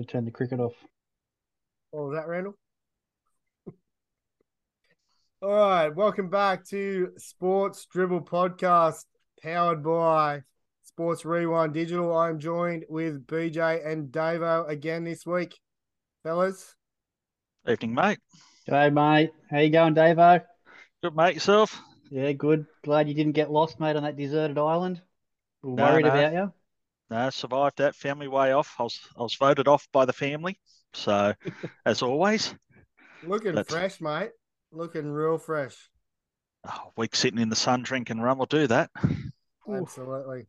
Turn the cricket off. Oh, what was that, Randall? All right, welcome back to Sports Dribble Podcast, powered by Sports Rewind Digital. I'm joined with BJ and Davo again this week, fellas. Evening, mate. G'day, mate. How you going, Davo? Good, mate. Yourself? Yeah, good. Glad you didn't get lost, mate, on that deserted island. We're No, worried no. about you. No, survived that. Family way off. I was, I was voted off by the family. So, as always, Looking That's- fresh, mate. Looking real fresh. oh, week sitting in the sun drinking rum will do that. Absolutely.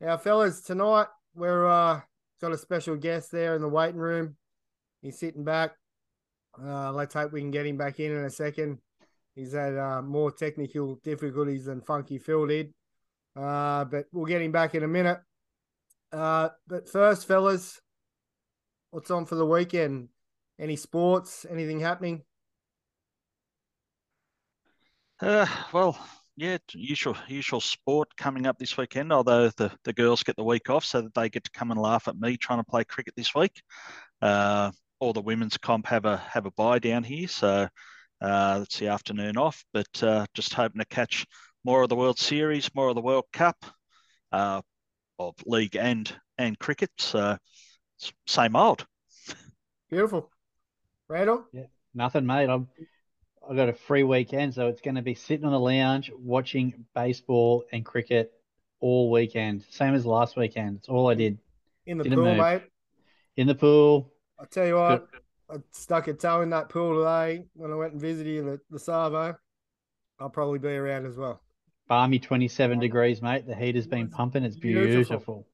Now, fellas, tonight we're uh, got a special guest there in the waiting room. He's sitting back. Uh, let's hope we can get him back in in a second. He's had uh, more technical difficulties than Funky Phil did, uh, but we'll get him back in a minute. Uh, but first, fellas, what's on for the weekend? Any sports? Anything happening? Uh, well, yeah, usual usual sport coming up this weekend. Although the, the girls get the week off, so that they get to come and laugh at me trying to play cricket this week. Uh, all the women's comp have a have a bye down here, so uh, that's the afternoon off. But uh, just hoping to catch more of the World Series, more of the World Cup, uh, of league and and cricket. So same old. Beautiful. Randall? Yeah, nothing, mate. I'm, I've got a free weekend, so it's going to be sitting on the lounge watching baseball and cricket all weekend. Same as last weekend. It's all I did. In the Didn't pool, move. mate. In the pool. I tell you what, I stuck a toe in that pool today when I went and visited the, the Savo. I'll probably be around as well. Balmy 27 degrees, mate. The heat has been pumping. It's Beautiful. beautiful.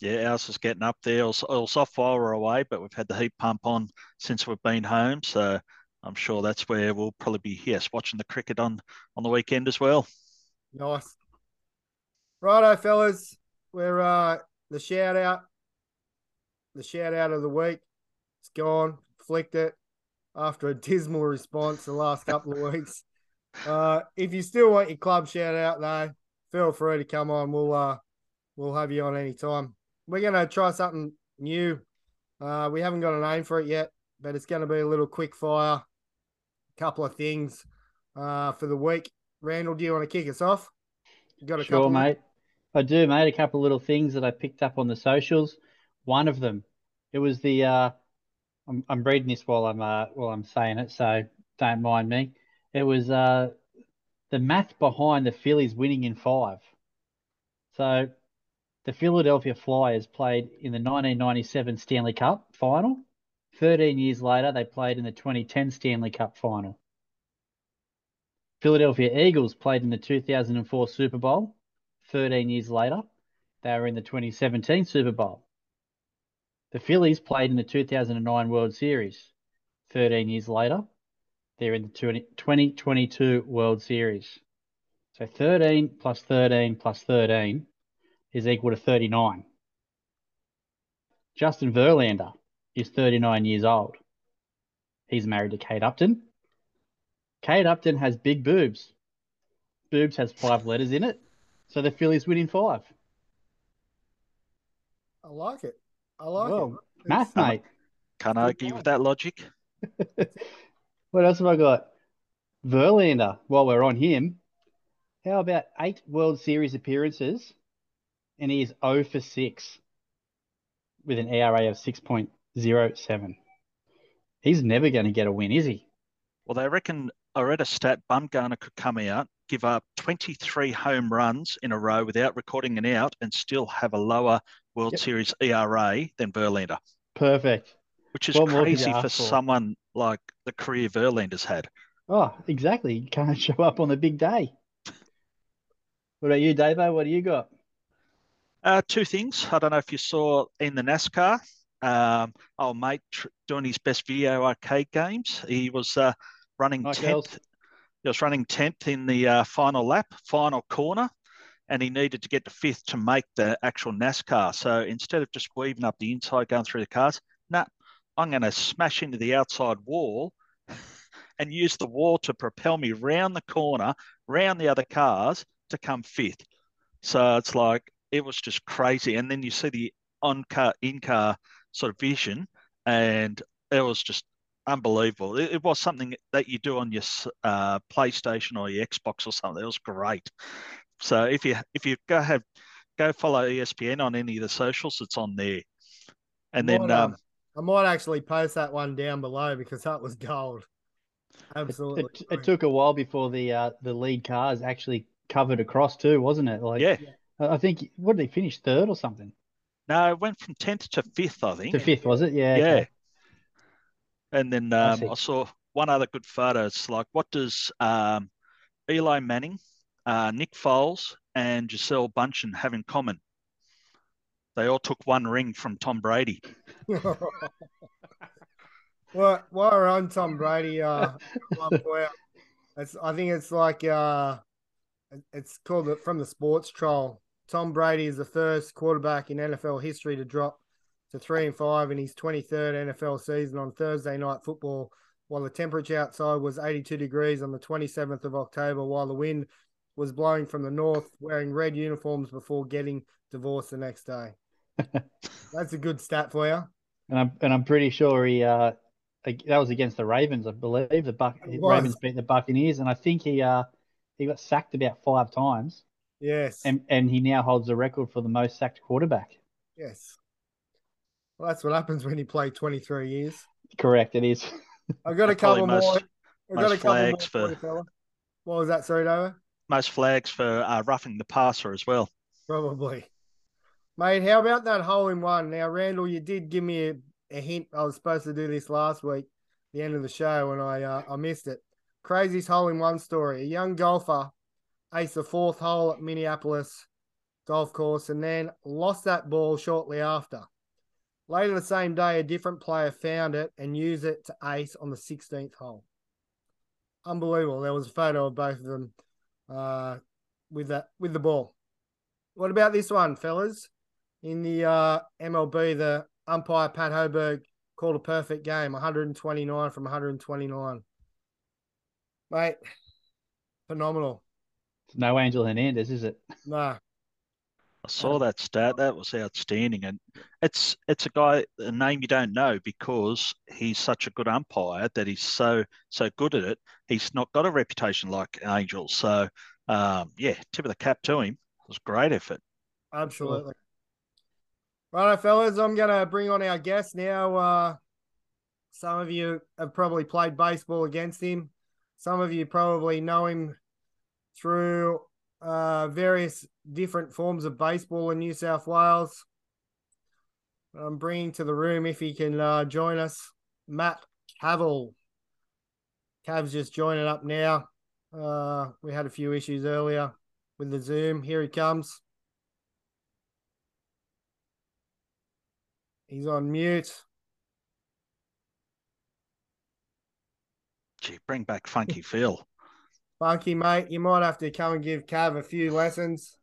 Yeah, ours is getting up there. It was, it was off while we were away, but we've had the heat pump on since we've been home. So I'm sure that's where we'll probably be, yes, watching the cricket on on the weekend as well. Nice. Righto, fellas. We're uh the shout out. The shout out of the week. It's gone. Flicked it after a dismal response the last couple of weeks. Uh if you still want your club shout out though, feel free to come on. We'll uh we'll have you on anytime. We're gonna try something new. Uh we haven't got a name for it yet, but it's gonna be a little quick fire, couple of things uh for the week. Randall, do you want to kick us off? You got a Sure, couple mate. I do, mate. A couple of little things that I picked up on the socials. One of them, it was the uh, I'm I'm reading this while I'm uh while I'm saying it, so don't mind me. It was uh the math behind the Phillies winning in five. So the Philadelphia Flyers played in the 1997 Stanley Cup final. 13 years later, they played in the 2010 Stanley Cup final. Philadelphia Eagles played in the 2004 Super Bowl. 13 years later, they were in the 2017 Super Bowl. The Phillies played in the 2009 World Series. 13 years later, they're in the 20, 2022 World Series. So 13 plus 13 plus 13 is equal to 39. Justin Verlander is 39 years old. He's married to Kate Upton. Kate Upton has big boobs. Boobs has five letters in it. So the Phillies win in five. I like it. I like Well, it. Math, mate. Can't Good argue with that logic. What else have I got? Verlander, while we're on him, how about eight World Series appearances and he is 0 for 6 with an ERA of 6.07. He's never going to get a win, is he? Well, they reckon I read a stat Bumgarner could come out, give up 23 home runs in a row without recording an out, and still have a lower World Yep. Series ERA than Verlander, Perfect. Which is What more could you crazy for for? someone like the career Verlander's had. Oh, exactly. You can't show up on the big day. What about you, Davo? What do you got? Uh, two things. I don't know if you saw in the NASCAR, um, our mate tr- doing his best video arcade games. He was uh, running Hi, Kels. tenth. He was running tenth in the uh, final lap, final corner, and he needed to get to fifth to make the actual NASCAR. So instead of just weaving up the inside, going through the cars, nah, I'm going to smash into the outside wall and use the wall to propel me round the corner, round the other cars to come fifth. So it's like it was just crazy. And then you see the on car, in car sort of vision, and it was just unbelievable. It, it was something that you do on your uh, PlayStation or your Xbox or something. It was great. So if you if you go have go follow ESPN on any of the socials, it's on there. And then Might, um, I might actually post that one down below because that was gold. Absolutely. It, it, took a while before the uh, the lead cars actually covered across too, wasn't it? Like, yeah, I think what did he finish third or something? No, it went from tenth to fifth, I think. To fifth, was it? Yeah. Yeah. okay. And then I um, see. I, saw one other good photo. It's like, what does um, Eli Manning, uh, Nick Foles, and Gisele Bundchen have in common? They all took one ring from Tom Brady. well, while we're on Tom Brady, uh, I think it's like uh, it's called the, from the Sports Troll. Tom Brady is the first quarterback in NFL history to drop to three and five in his 23rd NFL season on Thursday night football, while the temperature outside was 82 degrees on the 27th of October, while the wind was blowing from the north, wearing red uniforms before getting divorced the next day. That's a good stat for you. And I'm and I'm pretty sure he uh that was against the Ravens, I believe. The Buck It. Ravens beat the Buccaneers, and I think he uh he got sacked about five times, Yes. and and he now holds the record for the most sacked quarterback. yes. Well, that's what happens when you play 23 years. Correct, it is. I've got a Probably couple most- more. I've got a most couple more flags for for- What was that, sorry, Dover? Most flags for uh, roughing the passer as well. Probably. Mate, how about that hole in one? Now, Randall, you did give me a, a hint. I was supposed to do this last week, the end of the show, and I uh, I missed it. Craziest hole in one story. A young golfer aced the fourth hole at Minneapolis golf course and then lost that ball shortly after. Later the same day, a different player found it and used it to ace on the 16th hole. Unbelievable. There was a photo of both of them uh, with that with the ball. What about this one, fellas? In the uh, MLB, the umpire Pat Hoberg called a perfect game, 129 from 129. Mate, phenomenal. It's no Angel Hernandez, is it? Nah, I saw that stat. That was outstanding, and it's it's a guy a name you don't know because he's such a good umpire that he's so so good at it. He's not got a reputation like Angel. So um, yeah, tip of the cap to him. It was great effort. absolutely. Righto, fellas, I'm to bring on our guest now. Uh, some of you have probably played baseball against him. Some of you probably know him through uh, various different forms of baseball in New South Wales. I'm bringing to the room if he can uh, join us, Matt Cavill. Cav's just joining up now. Uh, we had a few issues earlier with the Zoom. Here he comes. He's on mute. Gee, bring back Funky Phil. Funky, mate, you might have to come and give Cav a few lessons.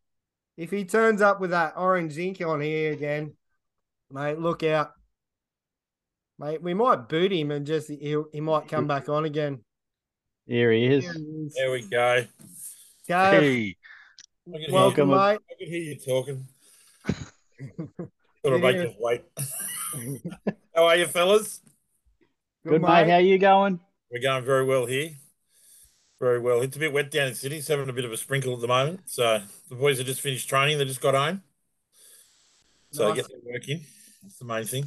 If he turns up with that orange ink on here again, mate, look out. Mate, we might boot him and just he he might come back on again. Here he is. Here he is. There we go. Cav, Hey, welcome, Welcome. mate. I can hear you talking. Sort of make us wait. How are you, fellas? Good, mate. How you going? We're going very well here. Very well. It's a bit wet down in Sydney. It's having a bit of a sprinkle at the moment. So the boys have just finished training. They just got home. So Nice. get their work in. That's the main thing.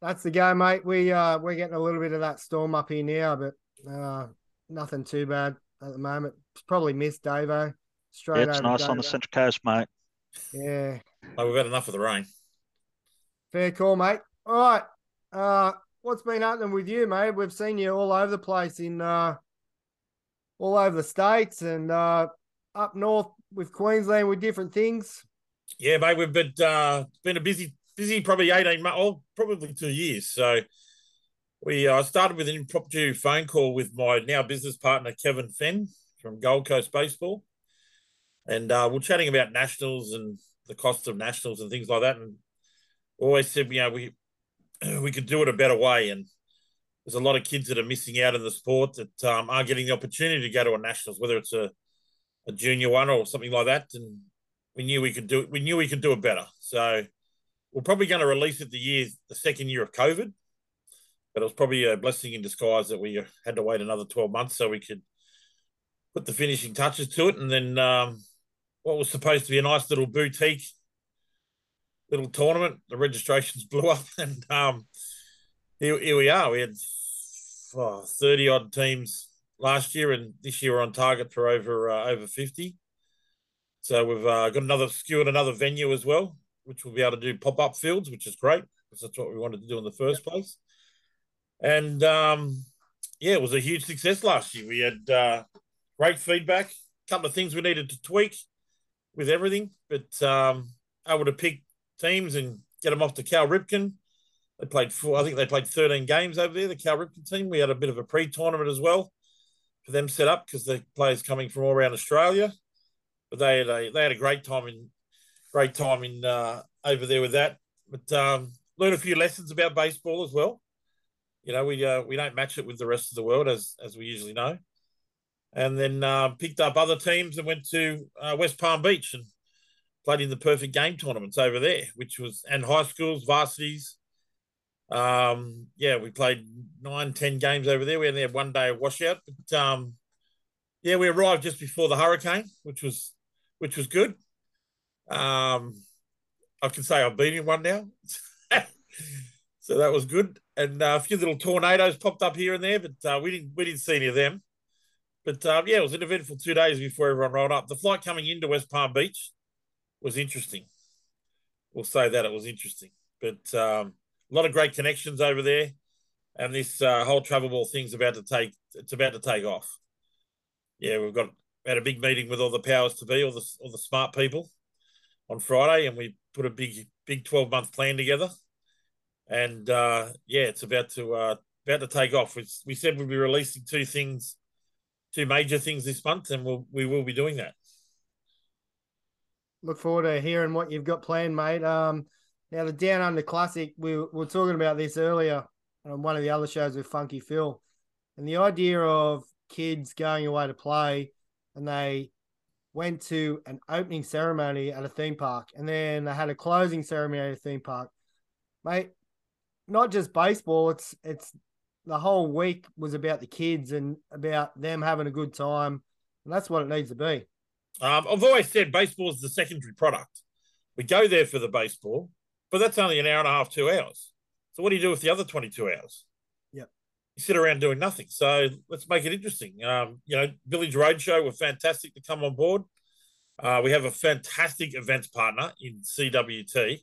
That's the go, mate. We uh we're getting a little bit of that storm up here now, but uh nothing too bad at the moment. Probably missed Davo. Straight yeah, it's over nice on the Central Coast, mate. Yeah. Oh, we've had enough of the rain. Fair call, mate. All right. Uh, what's been happening with you, mate? We've seen you all over the place in uh, all over the states and uh, up north with Queensland with different things. Yeah, mate, we've been uh, been a busy, busy probably eighteen months, oh, probably two years. So we uh, started with an impromptu phone call with my now business partner Kevin Fenn from Gold Coast Baseball, and uh, we're chatting about nationals and the cost of nationals and things like that. And always said, you know, we we could do it a better way. And there's a lot of kids that are missing out in the sport that um, aren't getting the opportunity to go to a nationals, whether it's a, a junior one or something like that. And we knew we could do it. We knew we could do it better. So we're probably going to release it the year, the second year of COVID. But it was probably a blessing in disguise that we had to wait another 12 months so we could put the finishing touches to it. And then um, what was supposed to be a nice little boutique little tournament, the registrations blew up. And um, here, here we are. We had oh, 30 odd teams last year, and this year we're on target for over uh, over 50. So we've uh, got another secured another venue as well, which we'll be able to do pop up fields, which is great because that's what we wanted to do in the first place. And um, yeah, it was a huge success last year. We had uh, great feedback. A couple of things we needed to tweak with everything, but um, able to pick teams and get them off to Cal Ripken. They played four, I think they played 13 games over there, the Cal Ripken team. We had a bit of a pre tournament as well for them set up because the players coming from all around Australia. But they had a they had a great time in great time in uh, over there with that. But um, learned a few lessons about baseball as well. You know, we uh, we don't match it with the rest of the world as as we usually know. And then uh, picked up other teams and went to uh, West Palm Beach and played in the perfect game tournaments over there, which was and high schools, varsities. Um, yeah, we played nine, ten games over there. We only had one day of washout, but um, yeah, we arrived just before the hurricane, which was which was good. Um, I can say I've been in one now, so that was good. And uh, a few little tornadoes popped up here and there, but uh, we didn't we didn't see any of them. But uh, yeah, it was an eventful two days before everyone rolled up. The flight coming into West Palm Beach was interesting. We'll say that it was interesting, but um, a lot of great connections over there, and this uh, whole travel ball thing's about to take. It's about to take off. Yeah, we've got had a big meeting with all the powers to be, all the all the smart people, on Friday, and we put a big big twelve month plan together, and uh, yeah, it's about to uh, about to take off. We, we said we'd be releasing two things, two major things this month, and we'll we will be doing that look forward to hearing what you've got planned, mate. Um, now the Down Under Classic, we were talking about this earlier on one of the other shows with Funky Phil, and the idea of kids going away to play, and they went to an opening ceremony at a theme park, and then they had a closing ceremony at a theme park, mate. Not just baseball; it's it's the whole week was about the kids and about them having a good time, and that's what it needs to be. Um, I've always said baseball is the secondary product. We go there for the baseball, but that's only an hour and a half, two hours. So what do you do with the other 22 hours? Yep. You sit around doing nothing. So let's make it interesting. Um, you know, Village Roadshow were fantastic to come on board. Uh, we have a fantastic events partner in CWT.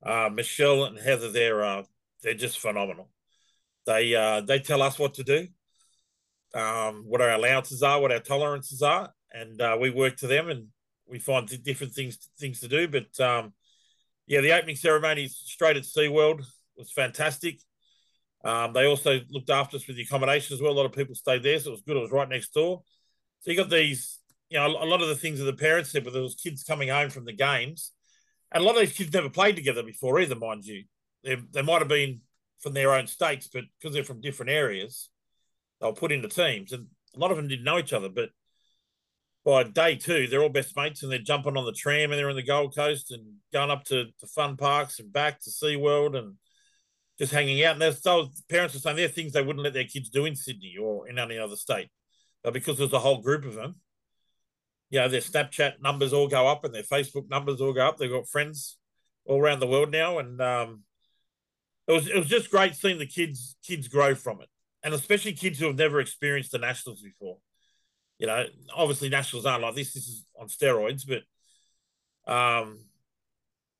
Uh, Michelle and Heather, they're uh, they're just phenomenal. They uh, they tell us what to do, um, what our allowances are, what our tolerances are, and uh, we work to them and we find different things things to do. But um, yeah, the opening ceremony straight at SeaWorld was fantastic. Um, they also looked after us with the accommodation as well. A lot of people stayed there, so it was good. It was right next door. So you got these, you know, a lot of the things that the parents said, but there was kids coming home from the games, and a lot of these kids never played together before either, mind you. They, they might have been from their own states, but because they're from different areas, they were put into teams, and a lot of them didn't know each other. But by day two, they're all best mates and they're jumping on the tram and they're in the Gold Coast and going up to the fun parks and back to SeaWorld and just hanging out. And those parents are saying they're things they wouldn't let their kids do in Sydney or in any other state. But because there's a whole group of them, you know, their Snapchat numbers all go up and their Facebook numbers all go up. They've got friends all around the world now. And um, it was it was just great seeing the kids kids grow from it. And especially kids who have never experienced the nationals before you know, obviously nationals aren't like this. This is on steroids, but um,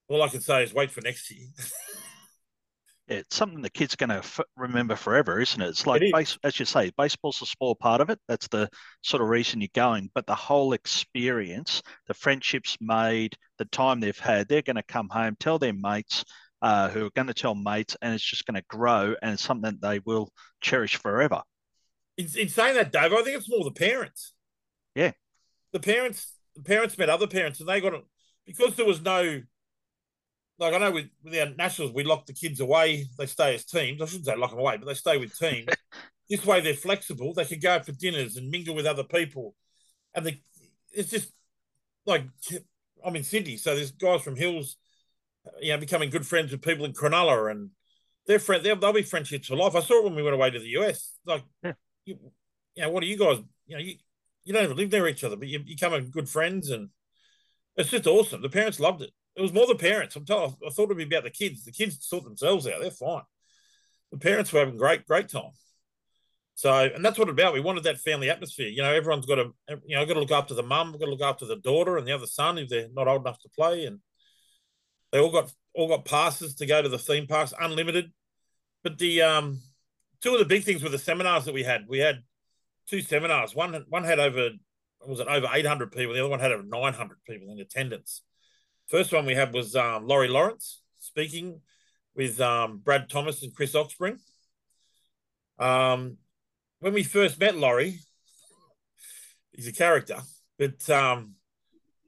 all I can say is wait for next year. yeah, it's something the kids are going to f- remember forever, isn't it? It's like, it base, as you say, baseball's a small part of it. That's the sort of reason you're going. But the whole experience, the friendships made, the time they've had, they're going to come home, tell their mates, uh, who are going to tell mates, and it's just going to grow, and it's something they will cherish forever in, in saying that, Dave, I think it's more the parents. Yeah. The parents, the parents met other parents, and they got it because there was no. Like I know with, with our nationals, we lock the kids away. They stay as teams. I shouldn't say lock them away, but they stay with teams. this way, they're flexible. They can go out for dinners and mingle with other people, and they, it's just like I'm in Sydney, so there's guys from Hills you know, becoming good friends with people in Cronulla and they're friend. They'll, they'll be friendships for life. I saw it when we went away to the US. Like, Yeah. You, you know, what are you guys? You know, you, you don't even live near each other, but you become good friends, and it's just awesome. The parents loved it. It was more the parents. I'm telling. I thought it'd be about the kids. The kids sort themselves out. They're fine. The parents were having great, great time. So, and that's what it's about. We wanted that family atmosphere. You know, everyone's got to, you know, got to look after the mum, got to look after the daughter and the other son if they're not old enough to play, and they all got all got passes to go to the theme parks, unlimited. But the um, two of the big things were the seminars that we had. We had two seminars. One one had over was it over eight hundred people. The other one had over nine hundred people in attendance. First one we had was um, Laurie Lawrence speaking with um, Brad Thomas and Chris Oxspring. Um, when we first met Laurie, he's a character, but um,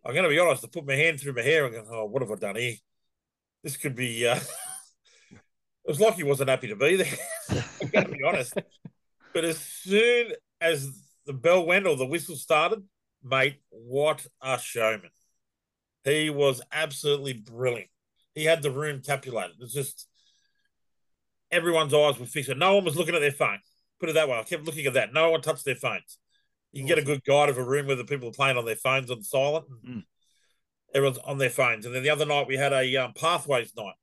I'm going to be honest. I put my hand through my hair and go, "Oh, what have I done here? This could be." Uh... it was like he wasn't happy to be there. I'm going to be honest. But as soon as the bell went or the whistle started, mate, what a showman! He was absolutely brilliant. He had the room capulated. It was just everyone's eyes were fixed. No one was looking at their phone. Put it that way. I kept looking at that. No one touched their phones. You can get a good guide of a room where the people are playing on their phones on silent. Mm. Everyone's on their phones. And then the other night we had a um, pathways night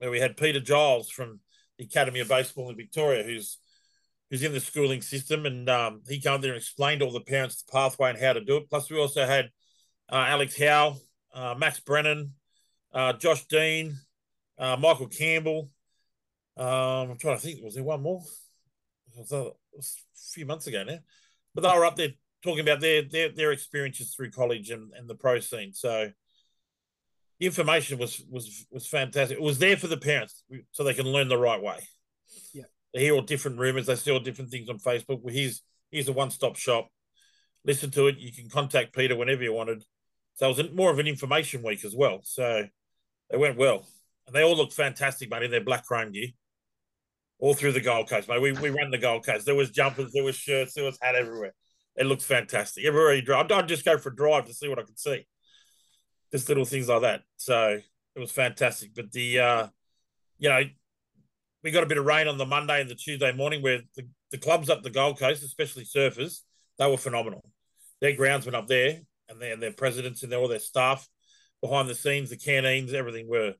where we had Peter Giles from the Academy of Baseball in Victoria, who's who's in the schooling system, and um, he came there and explained all the parents the pathway and how to do it. Plus, we also had uh, Alex Howe, uh, Max Brennan, uh, Josh Dean, uh, Michael Campbell. Um, I'm trying to think, was there one more? It was a few months ago now, but they were up there talking about their their, their experiences through college and, and the pro scene. So the information was was was fantastic. It was there for the parents so they can learn the right way. Yeah, they hear all different rumors. They see all different things on Facebook. Well, here's here's a one stop shop. Listen to it. You can contact Peter whenever you wanted. So it was more of an information week as well. So they went well, and they all looked fantastic, mate, in their black chrome gear, all through the Gold Coast, mate. We we ran the Gold Coast. There was jumpers, there was shirts, there was hat everywhere. It looked fantastic. Everywhere you drive, I'd just go for a drive to see what I could see just little things like that. So it was fantastic. But the, uh, you know, we got a bit of rain on the Monday and the Tuesday morning where the, the clubs up the Gold Coast, especially surfers, they were phenomenal. Their groundsmen up there and their, their presidents and all their staff behind the scenes, the canteens, everything were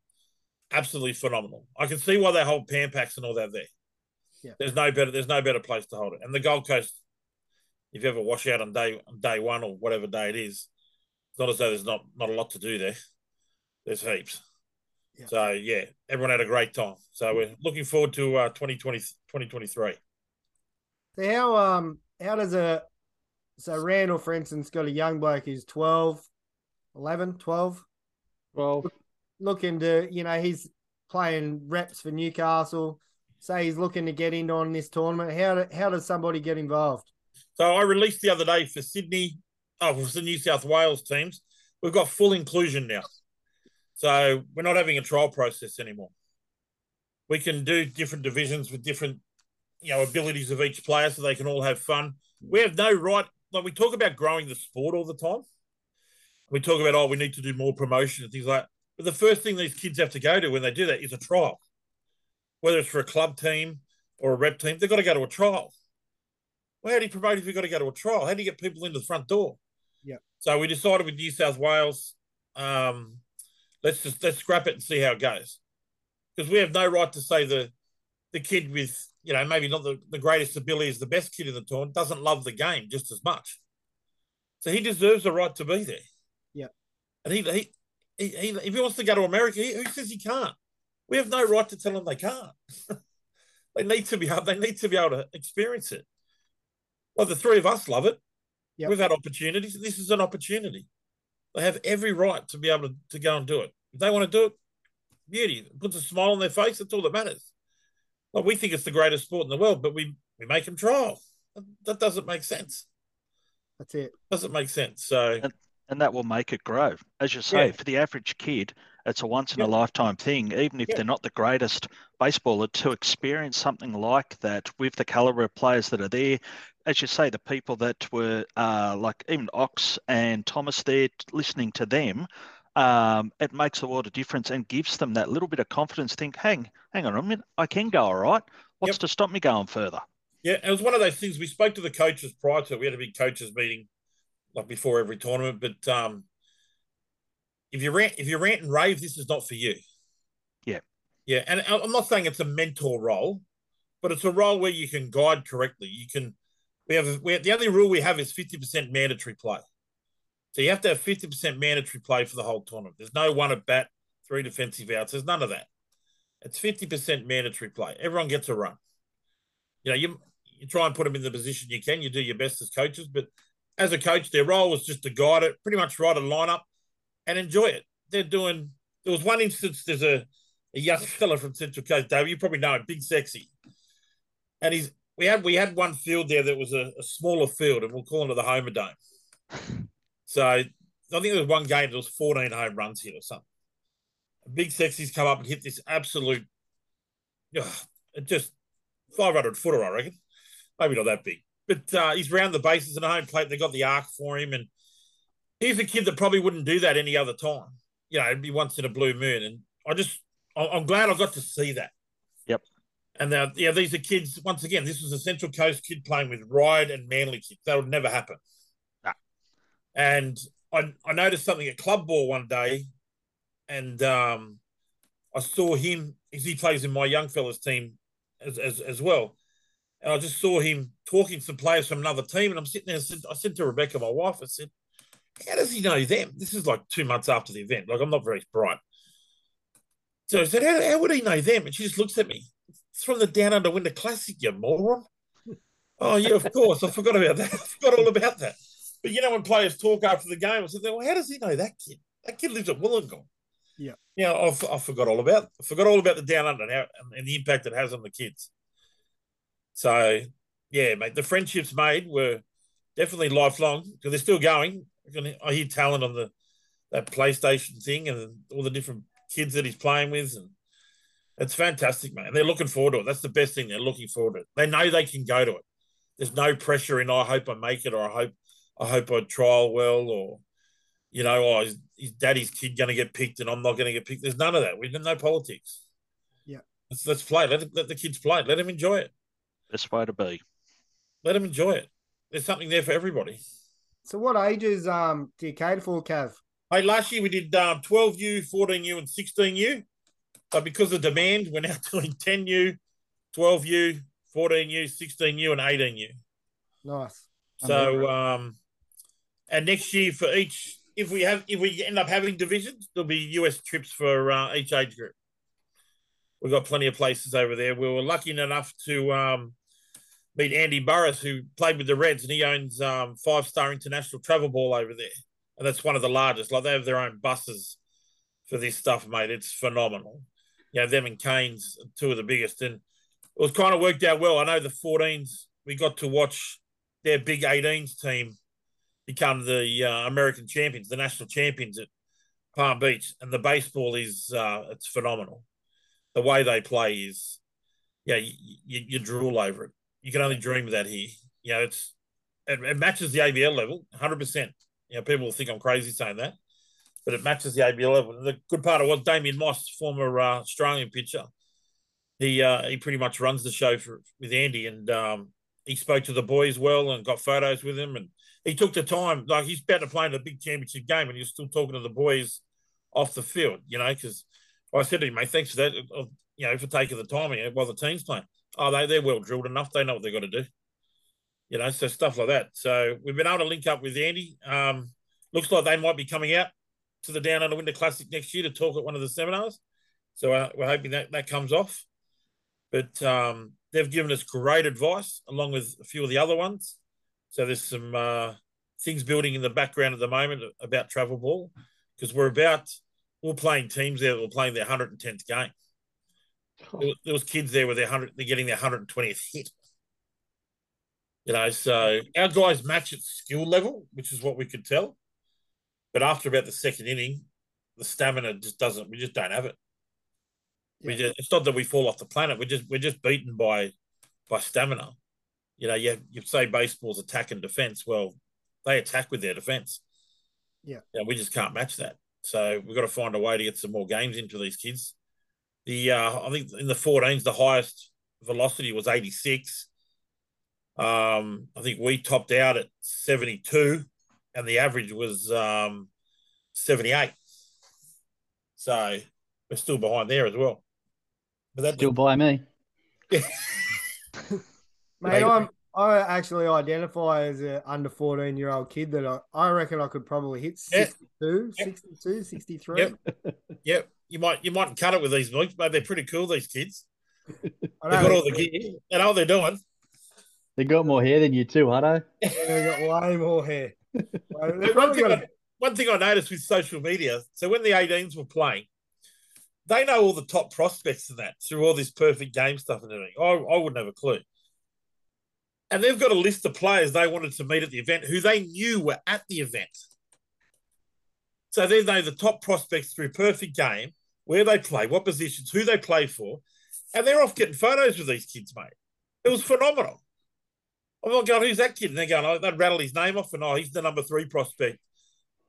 absolutely phenomenal. I can see why they hold Pan Pacs and all that there. Yeah. There's no better there's no better place to hold it. And the Gold Coast, if you ever wash out on day on day one or whatever day it's not as though there's not not a lot to do there. There's heaps. Yeah. So yeah, everyone had a great time. So we're looking forward to uh 2020 2023. So how um how does a so Randall for instance got a young bloke who's 12 11 12 Well, looking to you know he's playing reps for Newcastle say he's looking to get in on this tournament how do, how does somebody get involved So I released the other day for Sydney, oh, for the New South Wales teams. We've got full inclusion now. So we're not having a trial process anymore. We can do different divisions with different, you know, abilities of each player so they can all have fun. We have no right, like we talk about growing the sport all the time. We talk about, oh, we need to do more promotion and things like that. But the first thing these kids have to go to when they do that is a trial. Whether it's for a club team or a rep team, they've got to go to a trial. Well, how do you promote if you've got to go to a trial? How do you get people into the front door? Yeah. So we decided with New South Wales, um, let's just let's scrap it and see how it goes. Because we have no right to say the the kid with, you know, maybe not the, the greatest ability is the best kid in the tournament, doesn't love the game just as much. So he deserves the right to be there. Yeah. And he he, he, he if he wants to go to America, he, who says he can't? We have no right to tell them they can't. they need to be they need to be able to experience it. Well, the three of us love it. Yep. We've had opportunities. This is an opportunity. They have every right to be able to, to go and do it. If they want to do it, beauty. It puts a smile on their face. That's all that matters. Well, we think it's the greatest sport in the world, but we, we make them trial. That doesn't make sense. that's it Doesn't make sense. So and that will make it grow. As you say, Yeah. for the average kid, it's a once in a lifetime thing, even if Yeah. they're not the greatest baseballer, to experience something like that with the caliber of players that are there. As you say, the people that were uh, like even Ox and Thomas there, listening to them, um, it makes a lot of difference and gives them that little bit of confidence. Think, hang, hang on a minute, I can go all right. What's Yep. to stop me going further? Yeah, it was one of those things. We spoke to the coaches prior to it. We had a big coaches meeting, like before every tournament. But um, if you rant, if you rant and rave, this is not for you. Yeah. yeah. And I'm not saying it's a mentor role, but it's a role where you can guide correctly. You can. We have, we have the only rule we have is 50% mandatory play. So you have to have 50% mandatory play for the whole tournament. There's no one at bat, three defensive outs. There's none of that. It's 50% mandatory play. Everyone gets a run. You know, you you try and put them in the position you can. You do your best as coaches, but as a coach, their role was just to guide it, pretty much write a lineup and enjoy it. They're doing. There was one instance. There's a, a young fella from Central Coast, Dave. You probably know him, Big Sexy, and he's. We had we had one field there that was a, a smaller field, and we'll call it the Homer Dome. So I think there was one game there was 14 home runs hit or something. Big Sexy's come up and hit this absolute, it just 500 footer, I reckon. Maybe not that big, but uh, he's round the bases and home plate. They got the arc for him, and he's a kid that probably wouldn't do that any other time. You know, it'd be once in a blue moon, and I just I'm glad I got to see that. Yep. And now, yeah, these are kids. Once again, this was a Central Coast kid playing with Ryde and Manly kids. That would never happen. Nah. And I I noticed something at club ball one day, and um, I saw him. He plays in my young fellas team as, as as well, and I just saw him talking to some players from another team. And I'm sitting there. I said, I said to Rebecca, my wife, I said, "How does he know them?" This is like two months after the event. Like I'm not very bright. So I said, "How, how would he know them?" And she just looks at me. It's from the Down Under Winter Classic, you moron. oh yeah, of course. I forgot about that. I forgot all about that. But you know, when players talk after the game, I said, "Well, how does he know that kid? That kid lives at Wollongong." Yeah. Yeah, I, I forgot all about. I forgot all about the down under and, how, and the impact it has on the kids. So, yeah, mate, the friendships made were definitely lifelong because they're still going. I hear talent on the that PlayStation thing and all the different kids that he's playing with, and it's fantastic, man. And they're looking forward to it. That's the best thing. They're looking forward to it. They know they can go to it. There's no pressure in. I hope I make it, or I hope I hope I trial well, or you know, oh, is, is daddy's kid going to get picked and I'm not going to get picked? There's none of that. We've got no politics. Yeah. Let's, let's play. Let, let the kids play. Let them enjoy it. Best way to be. Let them enjoy it. There's something there for everybody. So what ages um do you cater for, Cav? Hey, last year we did um, 12U, 14U, and 16U. But because of demand, we're now doing 10U, 12U, 14U, 16U, and 18U. Nice. So, um, and next year for each, if we have, if we end up having divisions, there'll be US trips for uh, each age group. We've got plenty of places over there. We were lucky enough to um, meet Andy Burress, who played with the Reds, and he owns um, Five Star International Travel Ball over there, and that's one of the largest. Like they have their own buses for this stuff, mate. It's phenomenal. You know, them and Canes, two of the biggest, and it was kind of worked out well. I know the 14s, we got to watch their big 18s team become the uh, American champions, the national champions at Palm Beach, and the baseball is uh, it's phenomenal. The way they play is, yeah, you, you, you drool over it. You can only dream of that here. You know, it's it, it matches the ABL level, hundred percent. You know, people will think I'm crazy saying that, but it matches the ABL level. The good part of was Damian Moss, former uh, Australian pitcher. He uh, he pretty much runs the show for with Andy, and um, he spoke to the boys well and got photos with him, and he took the time. Like he's about to play in a big championship game, and he's still talking to the boys off the field. You know, because I said to him, "Mate, thanks for that. uh, You know, for taking the time while the team's playing. Oh, they they're well drilled enough. They know what they've got to do. You know, so stuff like that. So we've been able to link up with Andy. Um, looks like they might be coming out to the Down Under Winter Classic next year to talk at one of the seminars. So uh, we're hoping that that comes off. But um, they've given us great advice along with a few of the other ones. So there's some uh, things building in the background at the moment about travel ball because we're about we're playing teams there that were playing their 110th game. There was, kids there with their hundred, they're getting their 120th hit. You know, so our guys match at skill level, which is what we could tell. But after about the second inning, the stamina just doesn't. We just don't have it. We just, it's not that we fall off the planet. We're just we're just beaten by by stamina. You know, you you say baseball's attack and defense. Well, they attack with their defense. Yeah. Yeah, we just can't match that. So we've got to find a way to get some more games into these kids. The uh, I think in the 14s, the highest velocity was 86. Um, I think we topped out at 72, and the average was um, 78. So we're still behind there as well. But that's still by me. Mate, I'm I actually identify as an under 14 year old kid that I, I reckon I could probably hit 62, yep. 62, 63. Yep. yep. You might you might cut it with these books, but they're pretty cool, these kids. They've got all the gear. They know what they're doing. They got more hair than you too, Hutto. they They've got way more hair. one, thing I, one thing I noticed with social media, so when the 18s were playing, they know all the top prospects and that through all this perfect game stuff and everything. I, I wouldn't have a clue. And they've got a list of players they wanted to meet at the event who they knew were at the event. So they know the top prospects through perfect game, where they play, what positions, who they play for, and they're off getting photos with these kids, mate. It was phenomenal. Oh I'm like, going, who's that kid? And they're going, oh, they'd rattle his name off, and oh, he's the number three prospect.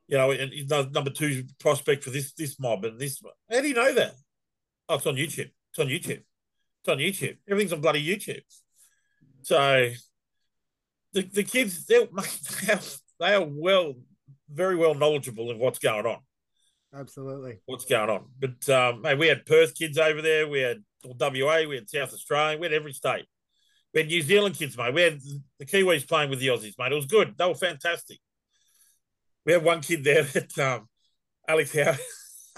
You know, and he's the number two prospect for this this mob and this. How do you know that? Oh, it's on YouTube. It's on YouTube. It's on YouTube. Everything's on bloody YouTube. So the, the kids, they're, they are, they are well, very well knowledgeable of what's going on. Absolutely. What's going on. But um, we had Perth kids over there. We had WA. We had South Australia. We had every state. We had New Zealand kids, mate. We had the Kiwis playing with the Aussies, mate. It was good. They were fantastic. We had one kid there that um, Alex Howe,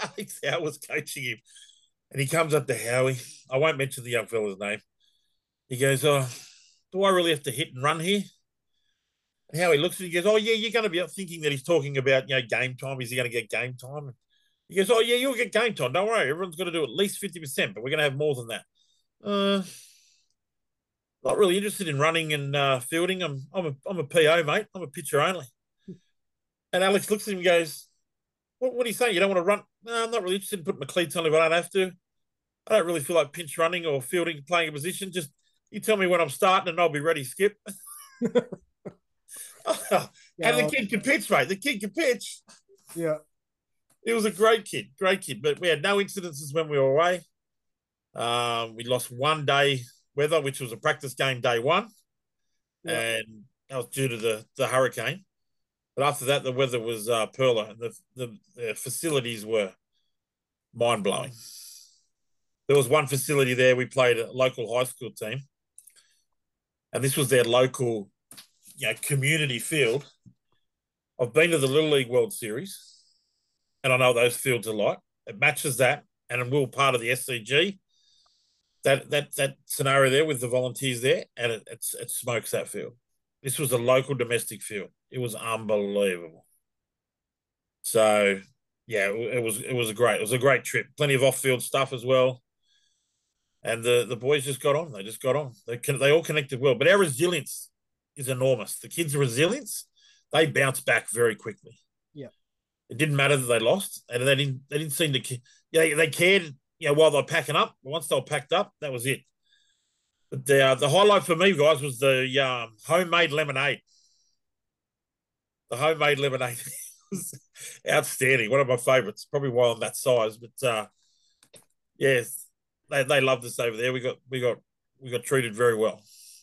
Alex Howe was coaching him. And he comes up to Howie. I won't mention the young fella's name. He goes, Oh, do I really have to hit and run here? And Howie looks at him, he goes, Oh, yeah, you're going to be thinking that he's talking about, you know, game time. Is he going to get game time? He goes, Oh, yeah, you'll get game time. Don't worry. Everyone's got to do at least 50%, but we're going to have more than that. Uh, not really interested in running and uh, fielding. I'm I'm a I'm a PO mate. I'm a pitcher only. And Alex looks at him and goes, "What what are you saying? You don't want to run? No, I'm not really interested in putting my cleats on if I don't have to. I don't really feel like pinch running or fielding, playing a position. Just you tell me when I'm starting and I'll be ready. Skip." and the kid can pitch, mate. The kid can pitch. Yeah. It was a great kid, great kid. But we had no incidences when we were away. Um, we lost one day weather, which was a practice game day one, yeah. and that was due to the the hurricane. But after that, the weather was uh, perler, and the, the, the facilities were mind blowing. There was one facility there. We played a local high school team, and this was their local, you know, community field. I've been to the Little League World Series, and I know those fields are like. It matches that, and we're part of the SCG that that that scenario there with the volunteers there, and it, it smokes that field. This was a local domestic field. It was unbelievable. So yeah, it, it was it was a great it was a great trip. Plenty of off field stuff as well. And the the boys just got on. They just got on. They can, they all connected well. But our resilience is enormous. The kids' resilience, they bounce back very quickly. Yeah. It didn't matter that they lost, and they didn't. They didn't seem to. Yeah, they cared you know, while they're packing up. Once they were packed up, that was it. But the uh, the highlight for me, guys, was the um, homemade lemonade. The homemade lemonade was outstanding. One of my favourites. Probably why I'm that size. But uh, yes, they they loved us over there. We got we got we got treated very well,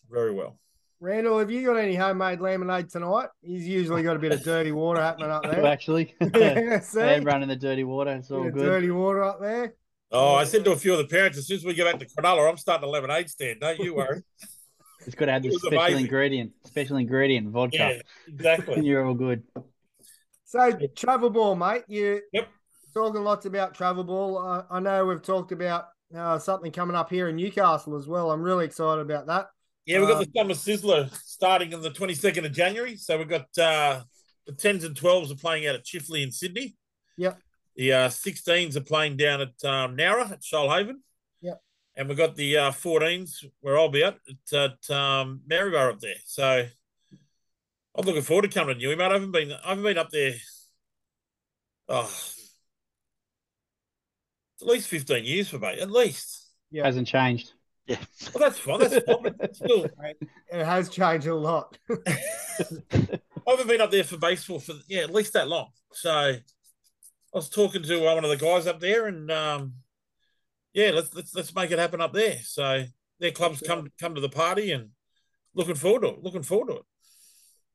very well. Randall, have you got any homemade lemonade tonight? He's usually got a bit of dirty water happening up there. Actually, yeah, I'm running the dirty water. It's all good. Dirty water up there. Oh, I said to a few of the parents, as soon as we get back to Cronulla, I'm starting a lemonade stand. Don't you worry. It's got to have the special amazing. ingredient, special ingredient vodka. Yeah, exactly. You're all good. So travel ball, mate. You yep. talking lots about travel ball. Uh, I know we've talked about uh, something coming up here in Newcastle as well. I'm really excited about that. Yeah, we've got um, the Summer Sizzler starting on the 22nd of January. So we've got uh, the 10s and 12s are playing out at Chifley in Sydney. Yep. The uh, 16s are playing down at um, Nowra at Shoalhaven. Yeah. And we've got the uh, 14s where I'll be at at, at um, Maryborough up there. So I'm looking forward to coming to Newey, mate. I haven't been I haven't been up there. Oh, at least 15 years for me, at least. Yeah. Hasn't changed. Yeah. Well, that's fine. That's fine. Still... It has changed a lot. I haven't been up there for baseball for yeah, at least that long. So I was talking to one of the guys up there, and um, yeah, let's let's let's make it happen up there. So their clubs come come to the party, and looking forward to it. Looking forward to it.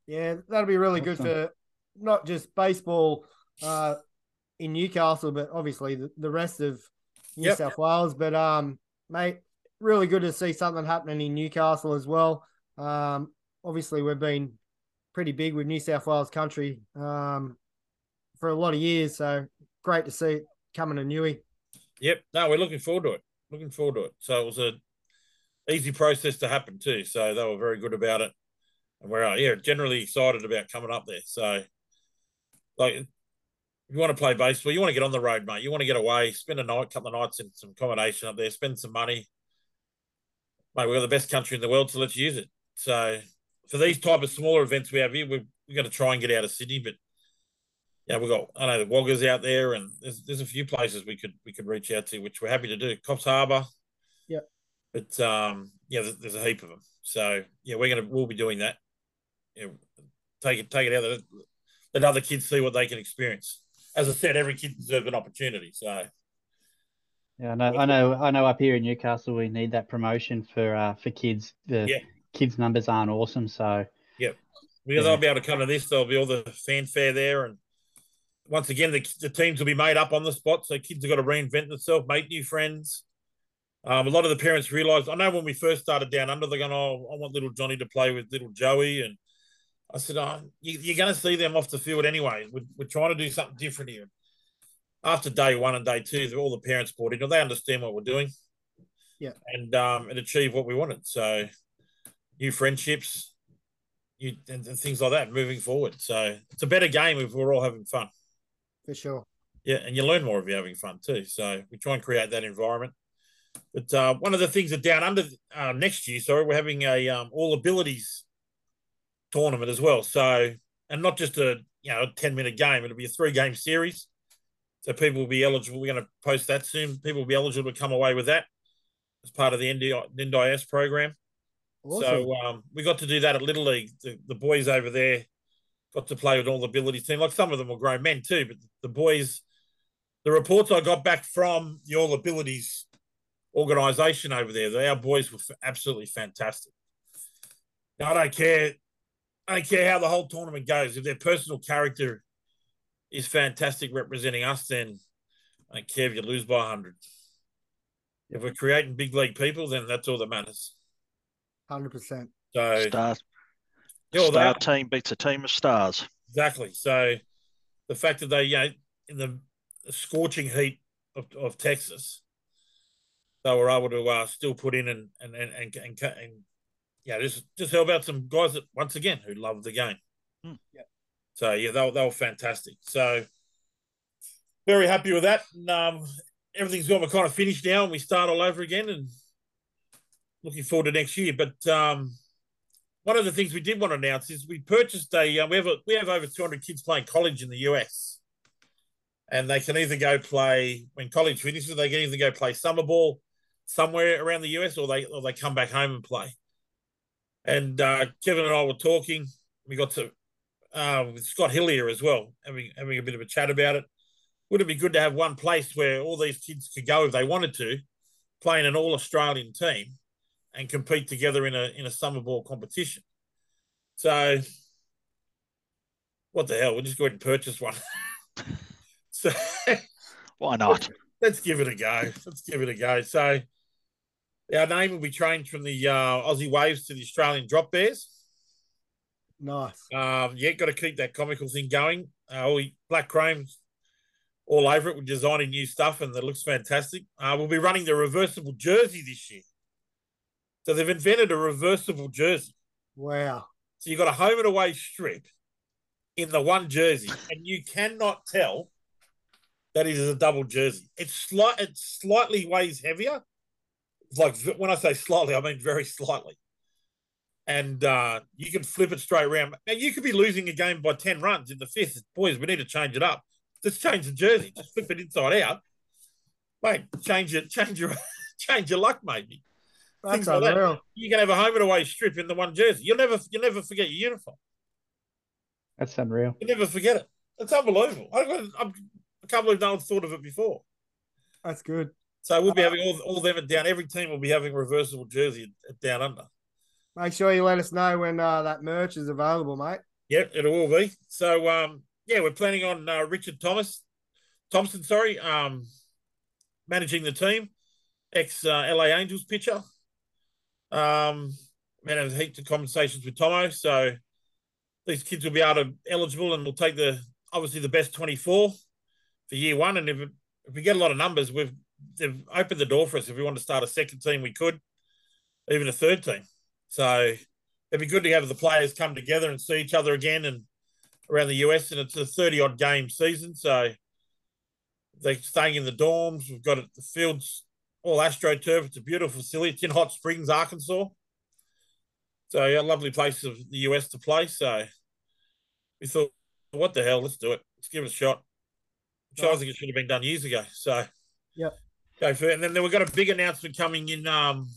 Yeah, that'll be really good for not just baseball uh, in Newcastle, but obviously the, the rest of New Yep. South Wales. But um, mate, really good to see something happening in Newcastle as well. Um, obviously we've been pretty big with New South Wales country um, for a lot of years, so great to see it coming to Newey. Yep. No, we're looking forward to it. Looking forward to it. So it was a easy process to happen too. So they were very good about it, and we're yeah generally excited about coming up there. So like, if you want to play baseball, you want to get on the road, mate. You want to get away, spend a night, couple of nights in some accommodation up there, spend some money. Mate, we're the best country in the world, so let's use it. So for these type of smaller events we have here, we're, we're going to try and get out of Sydney, but yeah, we've got I know the Woggers out there, and there's there's a few places we could we could reach out to, which we're happy to do. Coffs Harbour, Yep. But um, yeah, there's, there's a heap of them. So yeah, we're gonna we'll be doing that. Yeah, take it take it out there. Let other kids see what they can experience. As I said, every kid deserves an opportunity. So Yeah, I know, I know, I know. Up here in Newcastle, we need that promotion for uh, for kids. The Yeah. kids' numbers aren't awesome, so yeah, because Yeah. they'll be able to come to this, there'll be all the fanfare there, and once again, the, the teams will be made up on the spot. So kids have got to reinvent themselves, make new friends. Um, a lot of the parents realised. I know when we first started down under, they're going, "Oh, I want little Johnny to play with little Joey," and I said, "Oh, you, you're going to see them off the field anyway. We're, we're trying to do something different here." After day one and day two, all the parents bought in. They understand what we're doing, Yeah. and um, and achieve what we wanted. So, new friendships, you and, and things like that moving forward. So it's a better game if we're all having fun. For sure. Yeah, and you learn more if you're having fun too. So we try and create that environment. But uh, one of the things that down under uh, next year, sorry, we're having a um, all abilities tournament as well. So and not just a you know a ten minute game. It'll be a three game series. So people will be eligible. We're going to post that soon. People will be eligible to come away with that as part of the NDI, NDIS program. Awesome. So um, we got to do that at Little League. The, the boys over there got to play with all the abilities team. Like some of them were grown men too, but the boys, the reports I got back from the All Abilities organisation over there, our boys were absolutely fantastic. Now, I don't care. I don't care how the whole tournament goes. If their personal character is fantastic representing us, then I don't care if you lose by 100. If we're creating big league people, then that's all that matters. Hundred percent. So, Star, yeah, star they- team beats a team of stars. Exactly. So the fact that they, you know, in the scorching heat of, of Texas, they were able to uh, still put in and and and and, and, and yeah, just just help out some guys that once again who love the game. Hmm. Yeah. So yeah, they were, they were fantastic. So very happy with that. And, um, everything's got kind of finished now, and we start all over again. And looking forward to next year. But um, one of the things we did want to announce is we purchased a uh, we have a, we have over 200 kids playing college in the US, and they can either go play when college finishes, they can either go play summer ball somewhere around the US, or they or they come back home and play. And uh, Kevin and I were talking. We got to uh, with Scott Hillier as well, having having a bit of a chat about it. Would it be good to have one place where all these kids could go if they wanted to, play in an all Australian team, and compete together in a in a summer ball competition? So, what the hell? We'll just go ahead and purchase one. so Why not? let's give it a go. Let's give it a go. So, our name will be changed from the uh, Aussie Waves to the Australian Drop Bears. Nice. Um, yeah, got to keep that comical thing going. Uh, we, Black Chrome's all over it. We're designing new stuff, and it looks fantastic. Uh, we'll be running the reversible jersey this year. So they've invented a reversible jersey. Wow. So you've got a home and away strip in the one jersey, and you cannot tell that it is a double jersey. It's slight, it slightly weighs heavier. Like when I say slightly, I mean very slightly. And uh, you can flip it straight around. Now you could be losing a game by ten runs in the fifth. Boys, we need to change it up. Just change the jersey. Just flip it inside out, mate. Change it. Change your change your luck, maybe. That's Things like that. unreal. You can have a home and away strip in the one jersey. You'll never you'll never forget your uniform. that's unreal. You never forget it. It's unbelievable. I got, I'm, I can't believe no one thought of it before. That's good. So we'll be having all, all them at down. Every team will be having reversible jersey at down under. Make sure you let us know when uh, that merch is available, mate. Yep, it will be. So um, yeah, we're planning on uh, Richard Thomas, Thompson, sorry, um, managing the team, ex uh, LA Angels pitcher. Um, man, have heaps of conversations with Tomo, so these kids will be able to eligible, and we'll take the obviously the best twenty four for year one. And if, if we get a lot of numbers, we've they've opened the door for us. If we want to start a second team, we could, even a third team. So it'd be good to have the players come together and see each other again and around the US. And it's a 30 odd game season. So they're staying in the dorms. We've got it, the fields all AstroTurf. It's a beautiful facility. It's in Hot Springs, Arkansas. So yeah, lovely place of the US to play. So we thought, what the hell? Let's do it. Let's give it a shot. Which I think it should have been done years ago. So Yep. Go for it. And then, then we've got a big announcement coming in um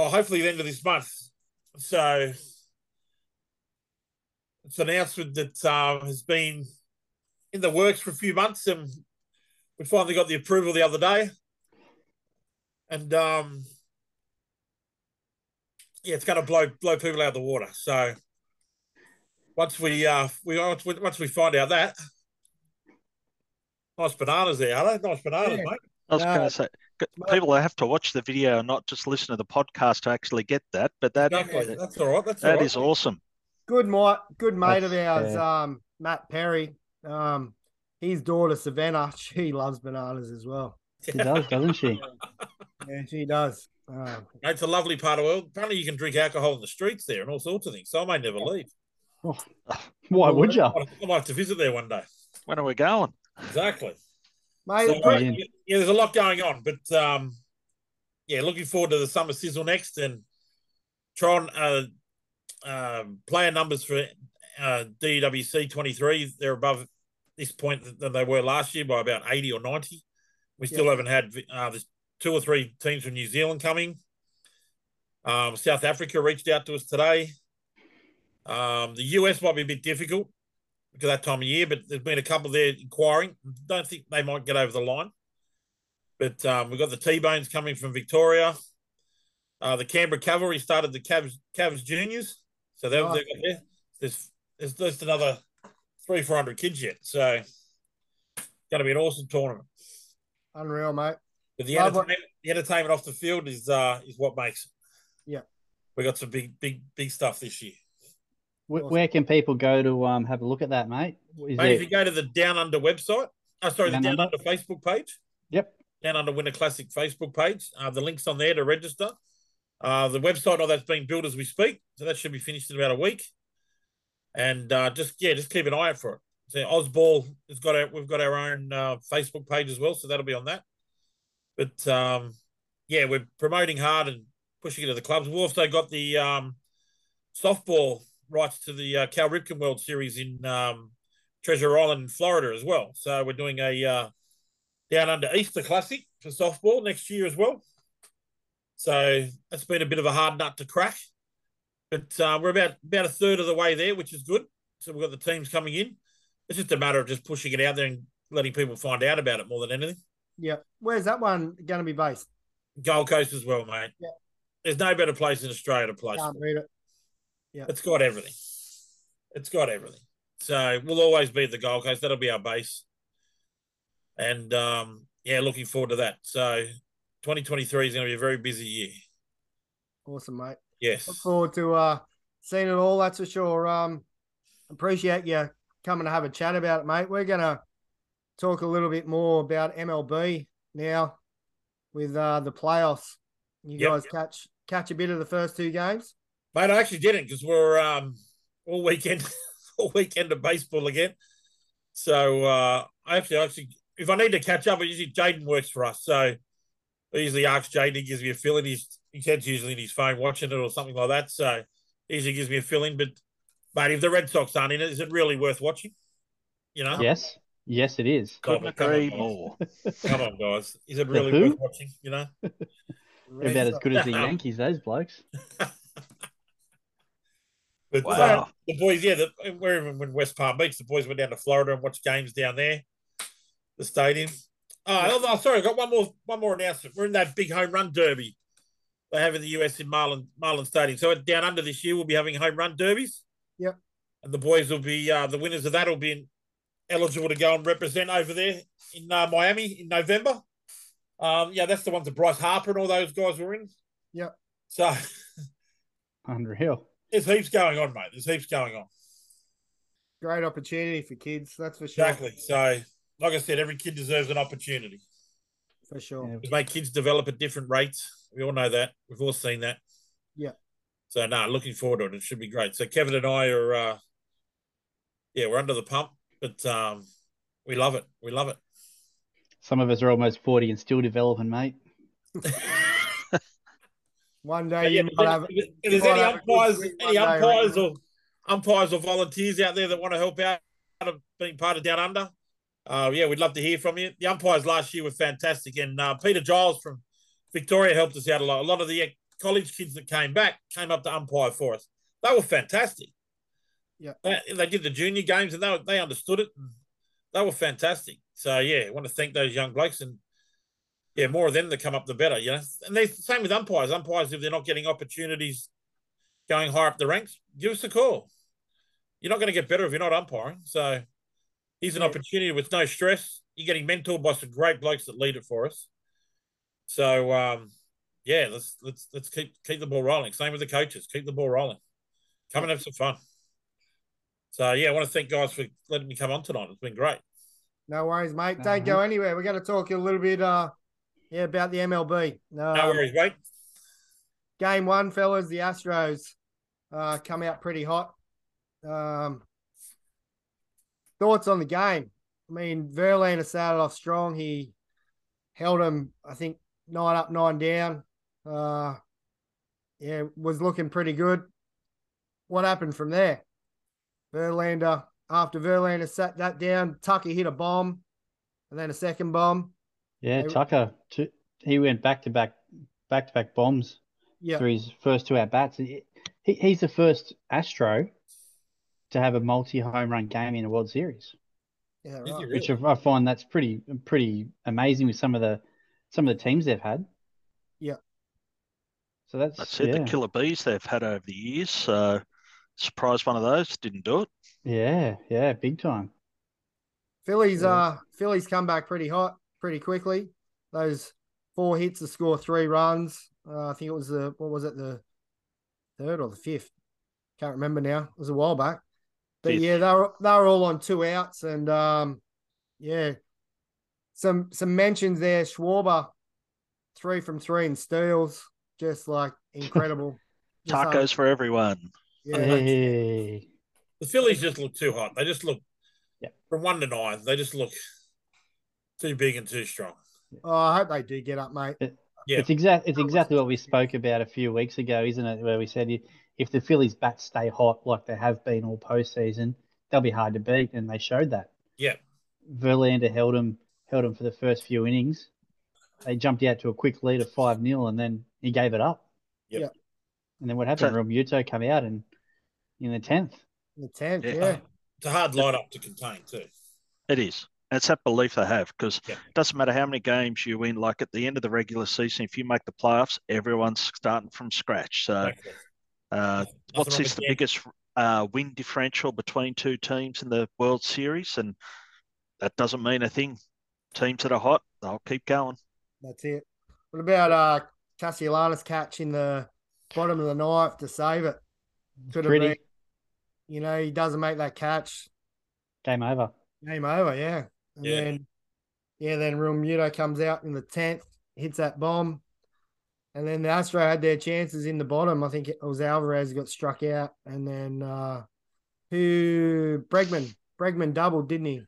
oh hopefully the end of this month. So it's an announcement that uh, has been in the works for a few months and we finally got the approval the other day. And um yeah, it's going to blow blow people out of the water. So once we uh we once we, once we find out that, nice bananas there, are they? Nice bananas, Yeah. mate. I was No, going to say, g- well- people have to watch the video and not just listen to the podcast to actually get that. But that Exactly. That's all right. That's that right. is awesome. Good mate, good mate of ours, fair. um, Matt Perry. Um, his daughter Savannah, she loves bananas as well. She does, doesn't she? Yeah, she does. Um, It's a lovely part of the world. Apparently, you can drink alcohol in the streets there and all sorts of things. So I may never leave. Why would you? I I might have to visit there one day. When are we going? Exactly. Mate, So, the uh, pre- Brilliant. yeah, there's a lot going on, but um, yeah, looking forward to the summer sizzle next and try and uh, um player numbers for uh, DWC 23. They're above this point than they were last year by about 80 or 90. We still Yeah. haven't had uh, there's two or three teams from New Zealand coming. Um, South Africa reached out to us today. Um, the US might be a bit difficult that time of year, but there's been a couple there inquiring. Don't think they might get over the line. But um, we've got the T Bones coming from Victoria. Uh, the Canberra Cavalry started the Cavs, Cavs Juniors. So Right. there. There's, there's just another three, 400 kids yet. So it's going to be an awesome tournament. unreal, mate. But the, entertainment, the entertainment off the field is uh, is what makes it. Yeah. We got some big, big, big stuff this year. Where, where can people go to um have a look at that, mate? Is Mate, if you go to the Down Under website, oh, sorry, Down the Down Under? Under Facebook page, Yep. Down Under Winter Classic Facebook page, uh, the link's on there to register. Uh, the website, all that's being built as we speak, so that should be finished in about a week. And uh, just yeah, just keep an eye out for it. So Ozball has got our, we've got our own uh, Facebook page as well, so that'll be on that. But um, yeah, we're promoting hard and pushing it to the clubs. We've also got the um, softball rights to the uh, Cal Ripken World Series in um, Treasure Island, Florida, as well. So we're doing a uh, down under Easter Classic for softball next year as well. So that's been a bit of a hard nut to crack, but uh, we're about about a third of the way there, which is good. So we've got the teams coming in. It's just a matter of just pushing it out there and letting people find out about it more than anything. Yeah. Where's that one going to be based? Gold Coast as well, mate. Yeah. There's no better place in Australia to play. Can't read it. It's got everything. It's got everything. So we'll always be at the Gold Coast. That'll be our base. And um, yeah, looking forward to that. So 2023 is going to be a very busy year. Awesome, mate. Yes. Look forward to uh, seeing it all. That's for sure. Um, appreciate you coming to have a chat about it, mate. We're gonna talk a little bit more about MLB now with uh, the playoffs. You Yep. guys catch catch a bit of the first two games. Mate, I actually didn't because we're um, all weekend, all weekend of baseball again. So uh, I actually, actually, if I need to catch up, usually Jaden works for us. So I usually ask Jaden, he gives me a fill in. He's he gets usually in his phone watching it or something like that. So he usually gives me a fill in. But mate, if the Red Sox aren't in it, is it really worth watching? You know, Yes. Yes, it is. Come Couldn't on, come on, agree guys. more. Come on, guys, is it really worth watching? You know, They're about as good as the Yankees, those blokes. But uh, Wow. the boys, yeah, the, we're even when West Palm Beach, the boys went down to Florida and watched games down there, the stadium. Oh, oh, sorry, I got one more one more announcement. We're in that big home run derby they have in the US in Marlin Marlin Stadium. So down under this year, we'll be having home run derbies. Yep. And the boys will be uh, the winners of that will be eligible to go and represent over there in uh, Miami in November. Um, yeah, that's the ones that Bryce Harper and all those guys were in. Yep. So Unreal. There's heaps going on, mate. There's heaps going on. Great opportunity for kids, that's for sure. Exactly. So, like I said, every kid deserves an opportunity. For sure. Yeah. Just make kids develop at different rates. We all know that. We've all seen that. Yeah. So no, looking forward to it. It should be great. So Kevin and I are uh yeah, we're under the pump, but um we love it. We love it. Some of us are almost 40 and still developing, mate. One day yeah, you if might there's- have if there's any have a good umpires, any day, umpires or umpires or volunteers out there that want to help out of being part of Down Under, uh, yeah, we'd love to hear from you. The umpires last year were fantastic, and uh, Peter Giles from Victoria helped us out a lot. A lot of the college kids that came back came up to umpire for us. They were fantastic. Yeah. they, they did the junior games and they they understood it. And they were fantastic. So yeah, I want to thank those young blokes and yeah, more of them that come up, the better. You know, and they same with umpires. Umpires, if they're not getting opportunities going higher up the ranks, give us a call. You're not going to get better if you're not umpiring. So here's an Yeah. opportunity with no stress. You're getting mentored by some great blokes that lead it for us. So um, yeah, let's let's let's keep keep the ball rolling. Same with the coaches. Keep the ball rolling. Come and have some fun. So yeah, I want to thank guys for letting me come on tonight. It's been great. No worries, mate. Don't go anywhere. We're going to talk a little bit, uh, yeah, about the MLB. No Um, worries, mate. Game one, fellas, the Astros uh, come out pretty hot. Um, thoughts on the game? I mean, Verlander started off strong. He held him, I think, nine up, nine down. Uh, yeah, was looking pretty good. What happened from there? Verlander, after Verlander sat that down, Tucker hit a bomb and then a second bomb. Yeah, They- Tucker, two, he went back to back, back to back bombs Yeah, through his first two at bats. He, he, he's the first Astro to have a multi home run game in a World Series, yeah, right. really? which I I find that's pretty pretty amazing with some of the some of the teams they've had. Yeah. So that's That's it. yeah, The killer bees they've had over the years. So surprised one of those didn't do it. yeah, yeah, big time. Phillies, Yeah. uh, Phillies come back pretty hot, pretty quickly. Those four hits to score three runs. Uh, I think it was the what was it the third or the fifth? Can't remember now. It was a while back. But Fifth. yeah, they were they were all on two outs, and um, yeah, some some mentions there. Schwarber, three from three in steals, just like incredible. Just, um, Tacos for everyone. yeah, Hey. The Phillies just look too hot. They just look Yeah. from one to nine. They just look too big and too strong. Oh, I hope they do get up, mate. Yeah. It's exact. It's exactly what we spoke about a few weeks ago, isn't it? Where we said if, if the Phillies bats stay hot like they have been all postseason, they'll be hard to beat, and they showed that. Yeah. Verlander held him held him for the first few innings. They jumped out to a quick lead of five 0 and then he gave it up. Yep. Yeah. And then what happened? So- Real Muto come out and in the tenth. The tenth, Yeah. yeah. It's a hard lineup to contain too. It is. It's that belief they have because Yeah. it doesn't matter how many games you win. Like at the end of the regular season, if you make the playoffs, everyone's starting from scratch. So, Exactly. uh, Nothing what's wrong this? The that. biggest uh, win differential between two teams in the World Series, and that doesn't mean a thing. Teams that are hot, they'll keep going. That's it. What about uh Castellanos catch in the bottom of the knife to save it? Could have Pretty been, you know, he doesn't make that catch. game over. Game over, yeah. And Yeah. then yeah, then Realmuto comes out in the tenth, hits that bomb. And then the Astro had their chances in the bottom. I think it was Alvarez got struck out. And then uh who Bregman. Bregman doubled, didn't he?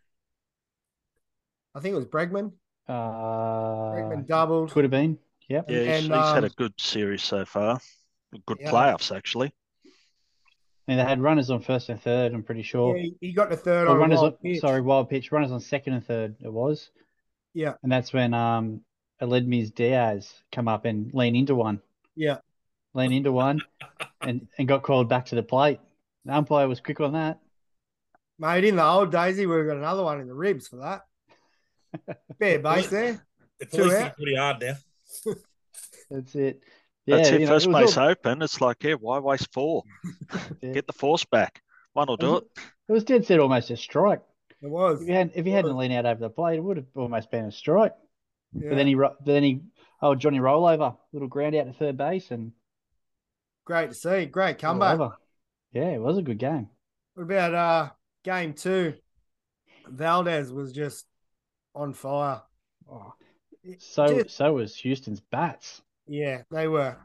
I think it was Bregman. Uh, Bregman doubled. could have been. Yep. Yeah, he's, and, he's had um, a good series so far. Good Yeah. playoffs, actually. And they had runners on first and third. I'm pretty sure. Yeah, he- he got the third Or on runners wild on, pitch. sorry, wild pitch. Runners on second and third. It was. Yeah. And that's when um Aledmys Diaz come up and lean into one, Yeah. lean into one, and and got called back to the plate. The umpire was quick on that. Mate, in the old days, he would have got another one in the ribs for that. Fair base there. The Two police out. pretty hard now. That's it. Yeah, That's it. you know, First it was base all- open. It's like, yeah, why waste four? Yeah. Get the force back. One will do it. It was dead set almost a strike. It was. If you hadn't, if you hadn't leaned out over the plate, it would have almost been a strike. Yeah. But then he, ro- then he, oh Johnny rollover, little ground out to third base, and Great to see. Great all comeback. over. Yeah, it was a good game. What about uh game two? Valdez was just on fire. Oh, so Just- so was Houston's bats. Yeah, they were.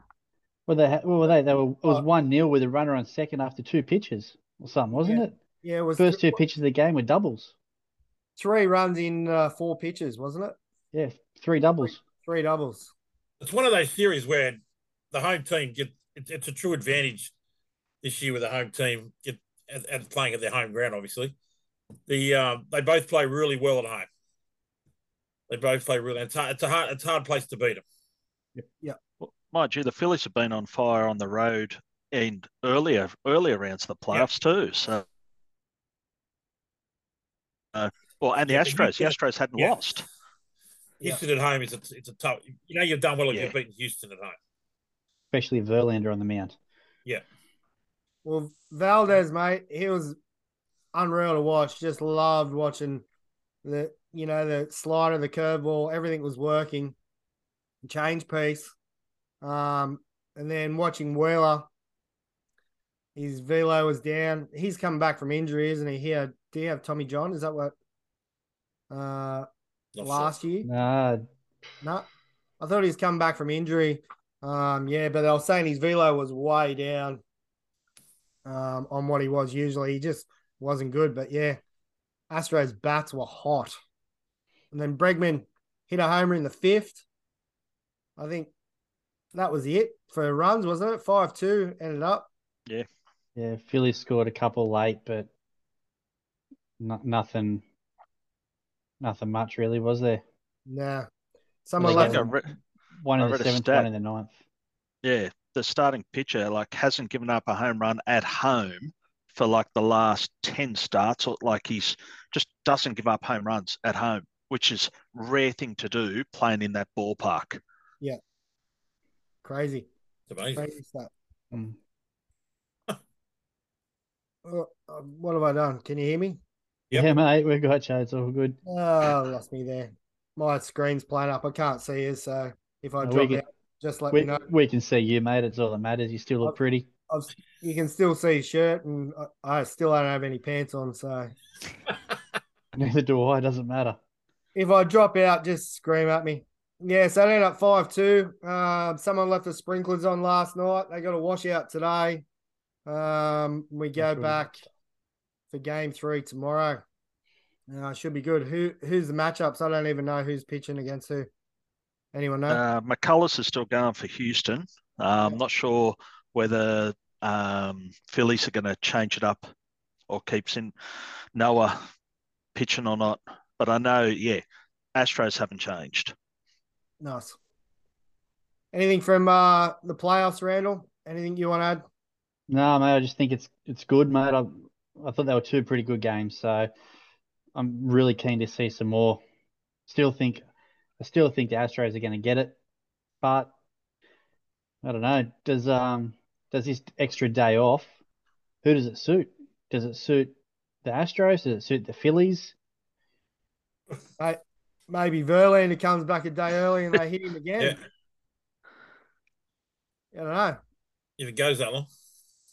Well, they ha- what were they? They were. It was Oh. one 0 with a runner on second after two pitches or something, wasn't Yeah. it? Yeah, it was First th- two pitches of the game were doubles. three runs in uh, four pitches, wasn't it? Yeah, three doubles. Three doubles. It's one of those series where the home team get it, it's a true advantage this year with the home team get and, and playing at their home ground. Obviously, the um, they both play really well at home. They both play really. It's hard. It's a hard. It's a hard place to beat them. Well, mind you, the Phillies have been on fire on the road and earlier earlier rounds of the playoffs too. So, uh, well, and the Astros, the Astros hadn't yeah. lost. Houston at home is a, it's a tough. You know you've done well if Yeah. you've beaten Houston at home. especially Verlander on the mound. Yeah. Well, Valdez, mate, he was unreal to watch. Just loved watching the you know the slider, the curveball, everything was working. Change piece, um, and then watching Wheeler. His velo was down. He's coming back from injury, isn't he? Here, do you have Tommy John? Is that what? Uh, Not last year. Nah, No, I thought he's come back from injury. Um, yeah, but they were saying his velo was way down um, on what he was usually. He just wasn't good. But yeah, Astros bats were hot. And then Bregman hit a homer in the fifth. I think that was it for runs, wasn't it? 5 2 ended up. yeah, Yeah, Philly scored a couple late, but no, nothing, nothing much really was there. Nah. Someone Well, I they left. think I got- re- One in the seventh, one in the ninth. yeah, the starting pitcher like hasn't given up a home run at home for like the last 10 starts or like he's just doesn't give up home runs at home, which is rare thing to do playing in that ballpark. Crazy. It's amazing. Crazy stuff. Mm. What have I done? Can you hear me? Yep. Yeah, mate, we got you. It's all good. Oh, lost me there. My screen's playing up. I can't see you, so if I No, drop can- out, just let We, me know. we can see you, mate. It's all that matters. You still look pretty. I've, you can still see his shirt, and I, I still don't have any pants on. So Neither do I. It doesn't matter. if I drop out, just scream at me. Yeah, so they ended up five two. Um, someone left the sprinklers on last night. They got a washout today. Um, we go That's really back for game three tomorrow. Uh, should be good. Who who's the matchups? I don't even know who's pitching against who. Anyone know? Uh, McCullers is still going for Houston. Uh, I'm not sure whether um, Phillies are going to change it up or keeps in Noah pitching or not. But I know, yeah, Astros haven't changed. Nice. Anything from uh the playoffs, Randall? Anything you want to add? No, mate. I just think it's it's good, mate. I I thought they were two pretty good games, so I'm really keen to see some more. Still think I still think the Astros are going to get it, but I don't know. Does um does this extra day off? Who does it suit? Does it suit the Astros? Does it suit the Phillies? Maybe Verlander comes back a day early and they hit him again. Yeah. I don't know. If it goes that long.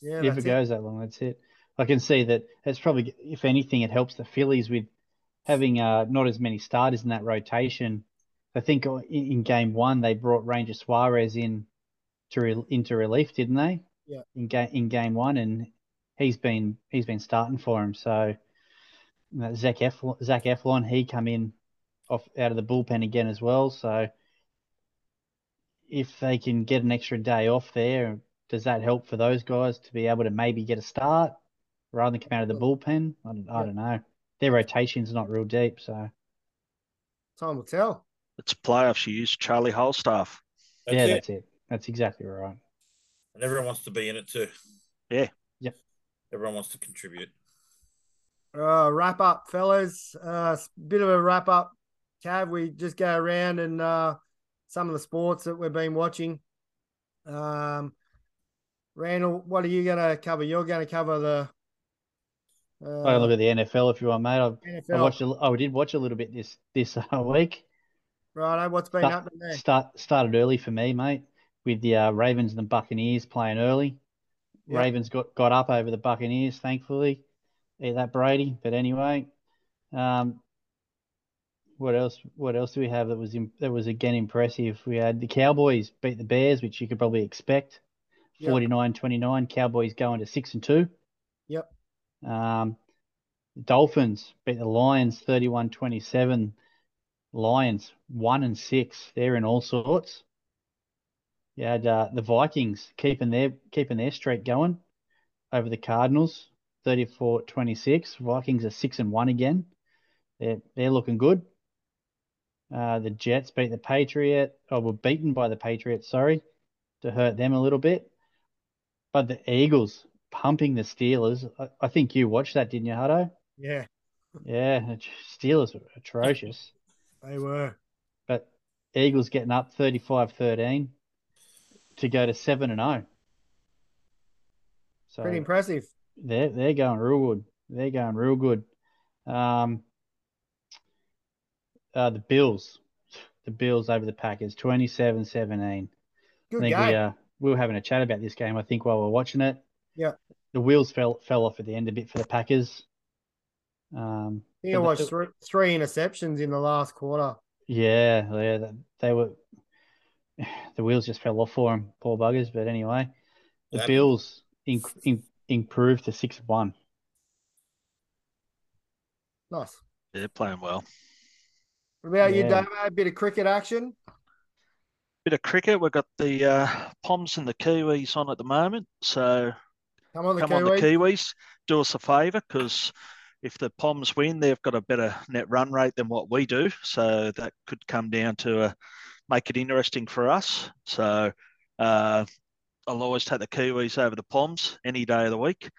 Yeah, if that's it goes that long, that's it. I can see that it's probably, if anything, it helps the Phillies with having uh, not as many starters in that rotation. I think in, in game one they brought Ranger Suarez in to re, into relief, didn't they? Yeah. In game in game one, and he's been he's been starting for him. So Zach Eflin, Zach Eflin, he come in off out of the bullpen again as well. So if they can get an extra day off there, does that help for those guys to be able to maybe get a start rather than come out of the bullpen? I don't, I Yeah. don't know. Their rotation's not real deep, so Time will tell. It's playoffs. You use Charlie Holstaff. That's yeah, it. that's it. That's exactly right. And everyone wants to be in it too. Yeah. Yep. everyone wants to contribute. Uh, wrap up, fellas. Uh, bit of a wrap up. Cav, we just go around and uh, some of the sports that we've been watching. Um, Randall, what are you going to cover? You're going to cover the. Uh, I look at the NFL if you want, mate. I. I watched. A, I did watch a little bit this this uh, week. Right, what's been Start- happening there? Start started early for me, mate, with the uh, Ravens and the Buccaneers playing early. Yeah. Ravens got, got up over the Buccaneers, thankfully. Eat that Brady. But anyway, um, what else? What else do we have that was that was again impressive? We had the Cowboys beat the Bears, which you could probably expect. Yep. 49-29. Cowboys going to six and two. Yep. Um, Dolphins beat the Lions 31-27. Lions one and six. They're in all sorts. You had uh, the Vikings keeping their keeping their streak going over the Cardinals 34-26. Vikings are six and one again. They're they're looking good. Uh, the Jets beat the Patriot, or were beaten by the Patriots, sorry, to hurt them a little bit. But the Eagles pumping the Steelers. I, I think you watched that, didn't you, Hutto? Yeah, Yeah, the Steelers were atrocious. they were. But Eagles getting up 35-13 to go to 7 and 0. So Pretty impressive. they're they're going real good. They're going real good. Um, uh, the Bills, the Bills over the Packers, 27-17. Good I think game. we uh we were having a chat about this game. I think while we are watching it. Yeah. The wheels fell fell off at the end a bit for the Packers. Um, I think I but watched the- three, three interceptions in the last quarter. Yeah, yeah, th- they were. The wheels just fell off for them, poor buggers. But anyway, the That- Bills in, in, improved to six one. Nice. They're playing well. What about you, Yeah. Dave? A bit of cricket action. Bit of cricket. We've got the uh, Poms and the Kiwis on at the moment. So Come on, the come Kiwis. on, the Kiwis. Do us a favour because if the Poms win, they've got a better net run rate than what we do. So that could come down to uh, make it interesting for us. So uh, I'll always take the Kiwis over the Poms any day of the week.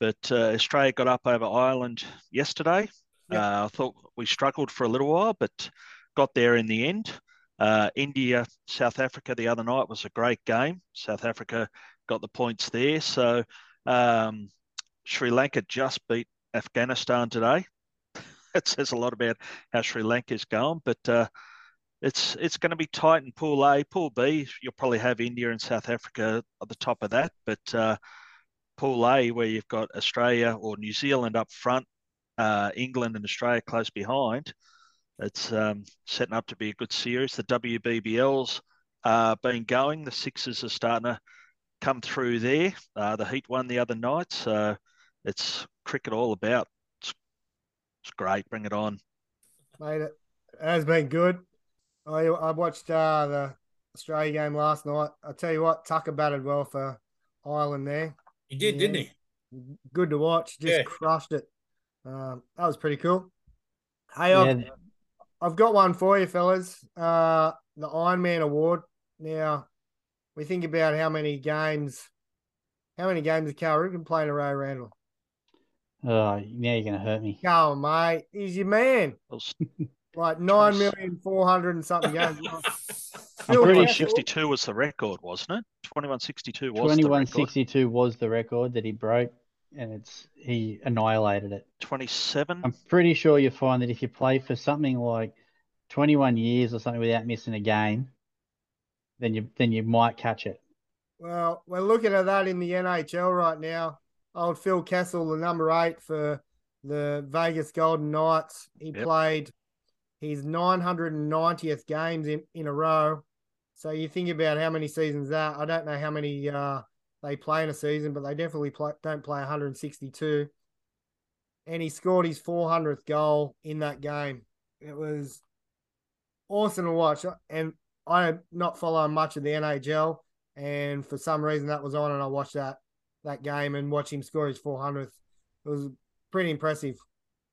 But uh, Australia got up over Ireland yesterday. Uh, I thought we struggled for a little while, but got there in the end. Uh, India, South Africa the other night was a great game. South Africa got the points there. So um, Sri Lanka just beat Afghanistan today. That says a lot about how Sri Lanka's going, but uh, it's it's going to be tight in Pool A. Pool B, you'll probably have India and South Africa at the top of that, but uh, Pool A, where you've got Australia or New Zealand up front, uh, England and Australia close behind, it's um, setting up to be a good series. The WBBL's uh, been going. The Sixers are starting to come through there. Uh, the Heat won the other night, so it's cricket all about. It's, it's great. Bring it on. Mate, it has been good. I I watched uh, the Australia game last night. I tell you what, Tucker batted well for Ireland there. He did, didn't he? Good to watch. Just Yeah. crushed it. Um, that was pretty cool. Hey, I've, I've got one for you, fellas. Uh, the Iron Man Award. Now, we think about how many games, how many games has Cal Ripken played in a row, Randall? oh, now you're gonna hurt me. Come on, mate. He's your man. It was Like nine million four hundred and something games. I'm pretty Kessel- 2162 was the record, wasn't it? 2162 was Twenty the record. was the record that he broke, and it's he annihilated it. 27. I'm pretty sure you find that if you play for something like 21 years or something without missing a game, then you then you might catch it. Well, we're looking at that in the NHL right now. Old Phil Kessel, the number eight for the Vegas Golden Knights. He Yep. played his 990th games in, in a row. So you think about how many seasons that. I don't know how many uh, they play in a season, but they definitely play, don't play 162. And he scored his 400th goal in that game. It was awesome to watch. And I'm not following much of the NHL and for some reason that was on and I watched that that game and watched him score his 400th. It was pretty impressive.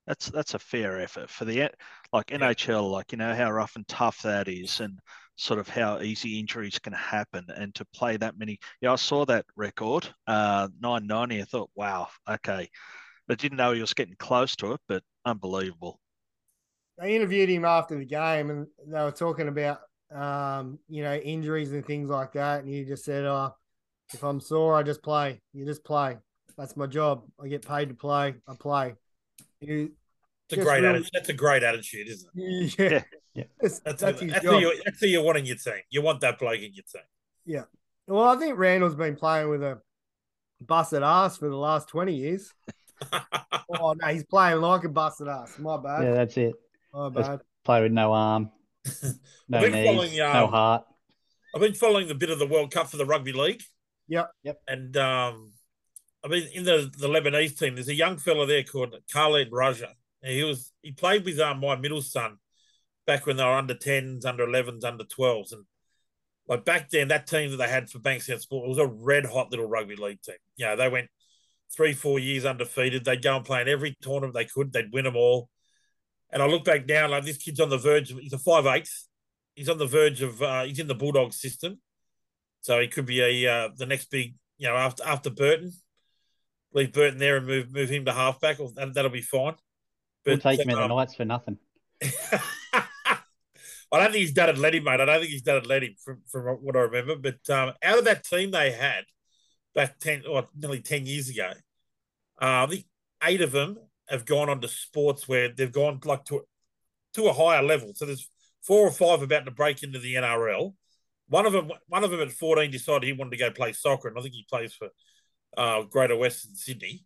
That's that's a fair effort for the like NHL. Like you know how rough and tough that is, and sort of how easy injuries can happen and to play that many. Yeah, I saw that record, uh, 990. I thought, wow, okay. But didn't know he was getting close to it, but unbelievable. They interviewed him after the game and they were talking about, um, you know, injuries and things like that. And he just said, oh, if I'm sore, I just play. You just play. That's my job. I get paid to play. I play. It's a great really- attitude. That's a great attitude, isn't it? yeah. Yeah. Yeah. That's, That's, that's, who, that's, who you, that's who you want in your team. You want that bloke in your team. Yeah. Well, I think Randall's been playing with a busted ass for the last 20 years. oh, no, he's playing like a busted ass. My bad. Yeah, that's it. My That's- bad. Play with no arm, no I've knees, following, no um, heart. I've been following the bit of the World Cup for the rugby league. Yep. Yep. And um, I mean, in the, the Lebanese team, there's a young fella there called Khaled Rajab. He was he played with um, my middle son back when they were under 10s, under 11s, under 12s. And like back then, that team that they had for Bankstown Sport was a red hot little rugby league team. You know, they went three, four years undefeated. They'd go and play in every tournament they could. They'd win them all. And I look back now, like this kid's on the verge. Of, he's a five eighth. He's on the verge of. Uh, he's in the Bulldog system, so he could be a uh, the next big. You know, after after Burton, leave Burton there and move move him to halfback. That, that'll be fine. We'll take him in the um, for nothing. I don't think he's done it let him, mate. I don't think he's done it let him from, from what I remember. But um, out of that team they had back 10 or nearly 10 years ago, uh, the eight of them have gone on to sports where they've gone like to, to a higher level. So there's four or five about to break into the NRL. One of them, one of them at 14 decided he wanted to go play soccer, and I think he plays for uh, Greater Western Sydney.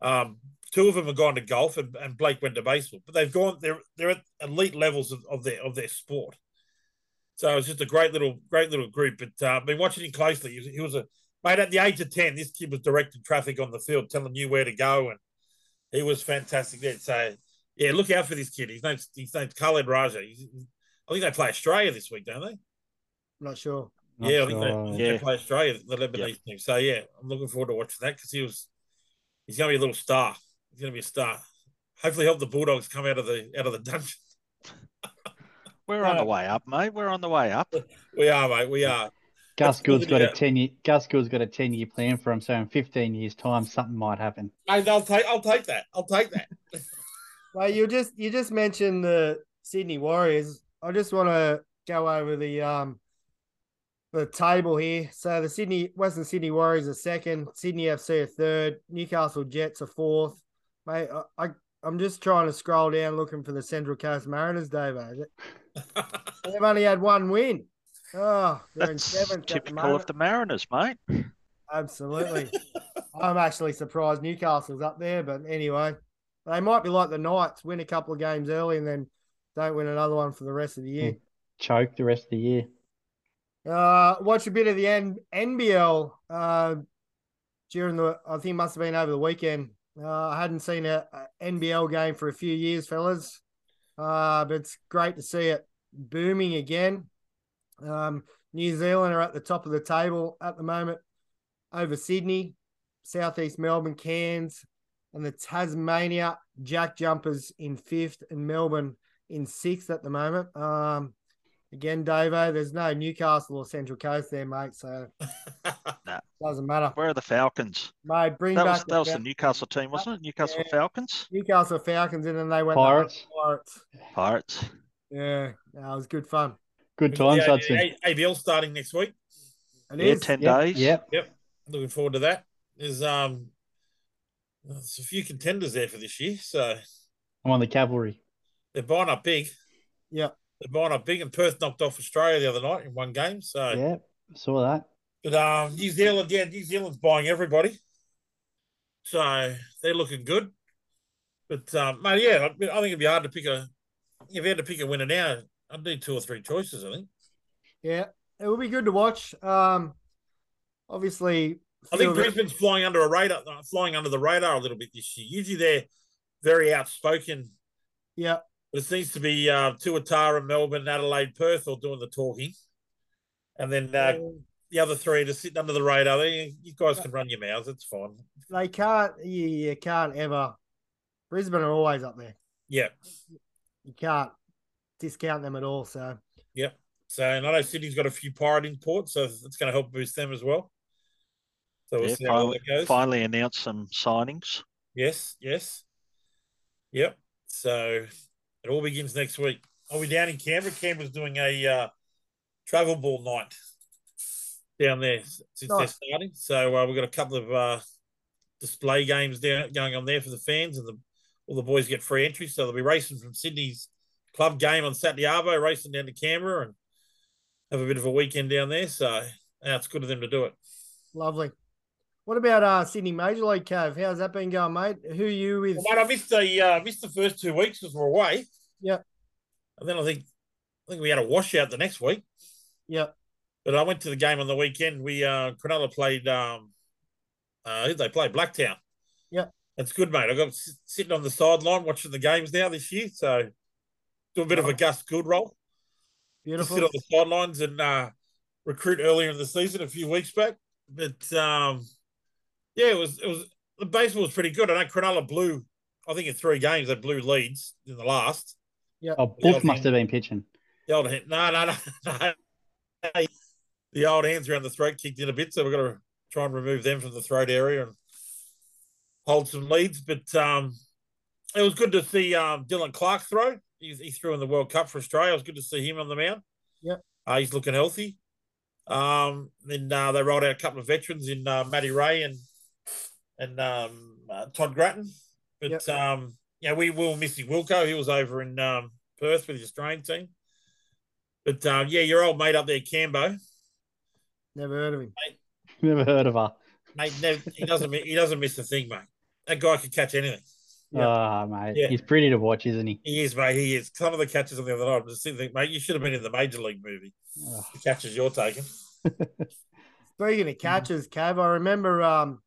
Um, two of them have gone to golf, and, and Blake went to baseball. But they've gone; they're they're at elite levels of, of their of their sport. So it's just a great little great little group. But uh, I've been watching him closely. He was, he was a mate at the age of ten. This kid was directing traffic on the field, telling you where to go, and he was fantastic there. So yeah, look out for this kid. His name's his name's Khaled Rajab. He's, I think they play Australia this week, don't they? not sure. Not yeah, I think, they, sure. think Yeah. they play Australia, the Lebanese team. So yeah, I'm looking forward to watching that because he was he's going to be a little star. He's going to be a star. Hopefully, help the Bulldogs come out of the out of the dungeon. We're on the Uh, way up, mate. We're on the way up. We are, mate. We are. Gus That's Gould's good, got yeah. a ten year. Gus Gould's got a ten year plan for him. So in fifteen years' time, something might happen. Mate, I'll take. I'll take that. I'll take that. Well, you just you just mentioned the Sydney Warriors. I just want to go over the um the table here. So the Sydney Western Sydney Warriors are second, Sydney FC are third, Newcastle Jets are fourth. Mate, I, I I'm just trying to scroll down looking for the Central Coast Mariners, Dave. They've only had one win. Oh, they're in seventh at the typical of the Mariners, mate. Absolutely. I'm actually surprised Newcastle's up there, but anyway, they might be like the Knights, win a couple of games early and then don't win another one for the rest of the year. Choke the rest of the year. Uh, watch a bit of the N- NBL uh, during the, I think it must have been over the weekend. Uh, I hadn't seen a, NBL game for a few years, fellas, uh, but it's great to see it booming again. Um, New Zealand are at the top of the table at the moment over Sydney, Southeast Melbourne, Cairns, and the Tasmania Jack Jumpers in fifth, and Melbourne in sixth at the moment. Um, again, Davo, there's no Newcastle or Central Coast there, mate, so doesn't matter. Where are the Falcons? Mate, bring That back was the that was the Newcastle team, wasn't it? Newcastle Yeah. Falcons, Newcastle Falcons, and then they went Pirates. Pirates. Pirates. Yeah, that was good fun. Good times, The Hudson. A- ABL starting next week. It Yeah, is. ten Yep, days. Yep. Yep. Looking forward to that. There's um, there's a few contenders there for this year, so I'm on the cavalry. they're buying up big. Yep. They're buying up big, and Perth knocked off Australia the other night in one game. So, Yeah, saw that. But um, New Zealand, yeah, New Zealand's buying everybody, so they're looking good. But um, mate, yeah, I, I think it'd be hard to pick a. If you had to pick a winner now, I'd do two or three choices. I think. Yeah, it will be good to watch. Um, obviously, I think Brisbane's flying under a radar, uh, flying under the radar a little bit this year. Usually they're very outspoken, yeah, but it seems to be uh, Tuatara, Melbourne, Adelaide, Perth all doing the talking, and then uh, the other three just sitting under the radar. They, you guys can run your mouths. It's fine. they can't. You, you can't ever. Brisbane are always up there. Yeah, You can't discount them at all. So Yep. So and I know Sydney's got a few pirate imports, so it's going to help boost them as well. So we'll Yeah, see how finally, that goes. finally announced some signings. Yes, yes. Yep. So it all begins next week. Are we down in Canberra? Canberra's doing a uh, travel ball night down there since they're starting. So uh, we've got a couple of uh, display games down going on there for the fans, and the, all the boys get free entry. So they'll be racing from Sydney's club game on Saturday Arvo, racing down to Canberra, and have a bit of a weekend down there. So yeah, it's good of them to do it. Lovely. What about uh Sydney Major League Cave? How's that been going, mate? Who are you with? Well, mate, I missed the uh, missed the first two weeks because we're away. Yeah. And then I think I think we had a washout the next week. Yeah. But I went to the game on the weekend. We uh Cronulla played um uh who did they play? Blacktown. Yeah. That's good, mate. I got sitting on the sideline watching the games now this year. So do a bit of a Gus Gould roll. Just sit on the sidelines and uh recruit earlier in the season a few weeks back. But um yeah, it was it was the baseball was pretty good. I know Cronulla blew, I think in three games they blew leads in the last. Oh, Yeah, I Book must have been pitching. The old hand, no, no, no, no. The old hands around the throat kicked in a bit, so we've got to try and remove them from the throat area and hold some leads. But um, it was good to see um, Dylan Clark throw. He, he threw in the World Cup for Australia. It was good to see him on the mound. Yep. Uh, he's looking healthy. Um, then uh, they rolled out a couple of veterans in uh, Matty Ray and and um, uh, Todd Grattan. But um, yeah, we will missing Wilco. He was over in um, Perth with the Australian team. But um, yeah, your old mate up there, Cambo, Never heard of him. Mate, Never heard of her. mate, never, he doesn't mi- he doesn't miss a thing, mate. That guy could catch anything. Yeah. Ah, mate. Yeah. He's pretty to watch, isn't he? He is, mate. He is. Some of the catches on the other night, I'm just thinking, mate, you should have been in the major league movie. Oh, The catches you're taking. Speaking of catches, Cav, I remember um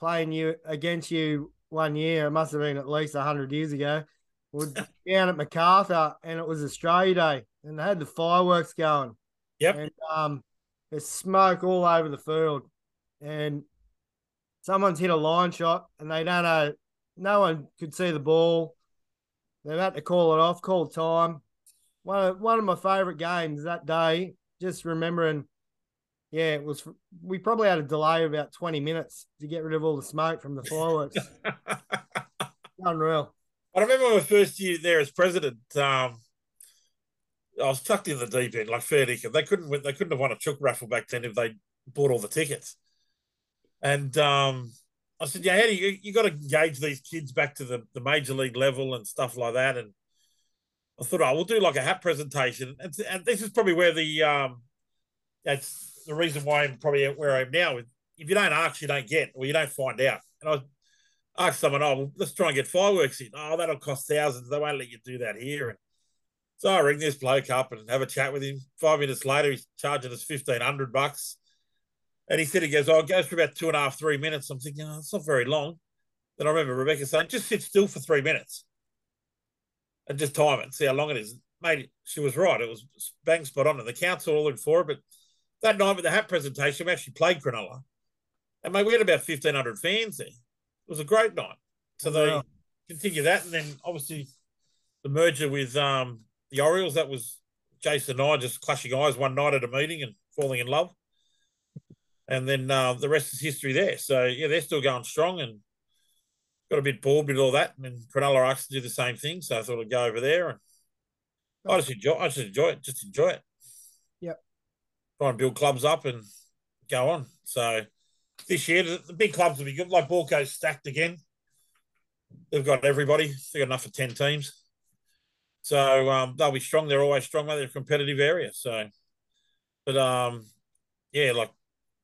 playing you against you one year. It must have been at least hundred years ago. We're down at Macarthur, and it was Australia Day, and they had the fireworks going. Yep. And um, there's smoke all over the field, and someone's hit a line shot, and they don't know. No one could see the ball. They've had to call it off, call time. One of, one of my favourite games that day. Just remembering yeah, it was. We probably had a delay of about twenty minutes to get rid of all the smoke from the fireworks. Unreal. I remember my first year there as president. Um, I was tucked in the deep end like fair dinkum. They couldn't win, they couldn't have won a chook raffle back then if they bought all the tickets. And um, I said, "Yeah, how you you got to engage these kids back to the, the major league level and stuff like that?" And I thought, "Oh, we'll do like a hat presentation." And, and this is probably where the um, that's the reason why I'm probably where I am now. If you don't ask, you don't get, or you don't find out. And I asked someone, oh, well, let's try and get fireworks in. Oh, that'll cost thousands. They won't let you do that here. And so I ring this bloke up and have a chat with him. Five minutes later, he's charging us fifteen hundred bucks. And he said he goes, Oh, it goes for about two and a half, three minutes. I'm thinking, oh, it's not very long. Then I remember Rebecca saying, just sit still for three minutes and just time it, see how long it is. Mate, she was right. It was bang spot on. And the council all in for it. But that night with the hat presentation, we actually played Cronulla. And mate, we had about fifteen hundred fans there. It was a great night. So they continue that, and then obviously the merger with um, the Orioles. That was Jason and I just clashing eyes one night at a meeting and falling in love. And then uh, the rest is history there. So yeah, they're still going strong and got a bit bored with all that. And then Cronulla asked to do the same thing, so I thought I'd go over there and I just enjoy. I just enjoy it. Just enjoy it. Yep. Try and build clubs up and go on. So this year, the, big clubs will be good. Like Baulko's stacked again. They've got everybody. They've got enough for ten teams. So um, they'll be strong. They're always strong. mate. They're a competitive area. So, but um, yeah, like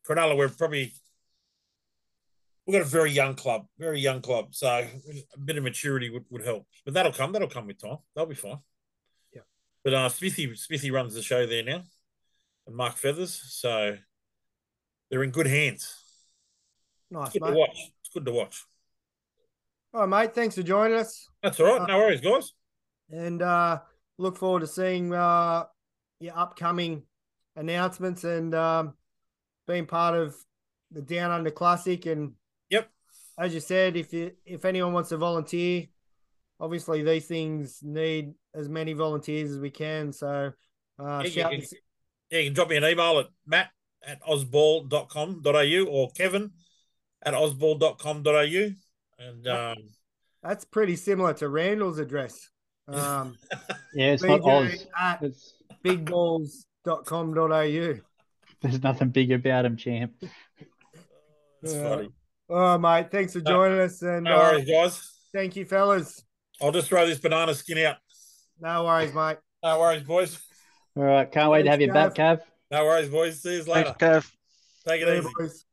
Cronulla, we're probably we've got a very young club, very young club. So a bit of maturity would, would help. But that'll come. That'll come with time. They'll be fine. Yeah. But uh, Smithy Smithy runs the show there now, and Mark Feathers. So they're in good hands. Nice, Good to watch. It's good to watch. All right, mate. Thanks for joining us. That's all right. No worries, guys. And uh, look forward to seeing uh, your upcoming announcements and um, being part of the Down Under Classic. And Yep. as you said, if you if anyone wants to volunteer, obviously these things need as many volunteers as we can. So uh, Yeah, you can- yeah, you can drop me an email at matt at osball.com.au or kevin at osball.com.au. And um, That's pretty similar to Randall's address. Um, Yeah, it's not Oz. BJ at It's, bigballs.com.au. there's nothing big about him, champ. it's Yeah. funny. Oh, mate, thanks for No- joining us. And No uh, worries, guys. thank you, fellas. I'll just throw this banana skin out. No worries, mate. No worries, boys. All right, can't wait to have you Thanks, back, Cav. No worries, boys. See you Thanks, later. Kev. Take it See you, easy. boys.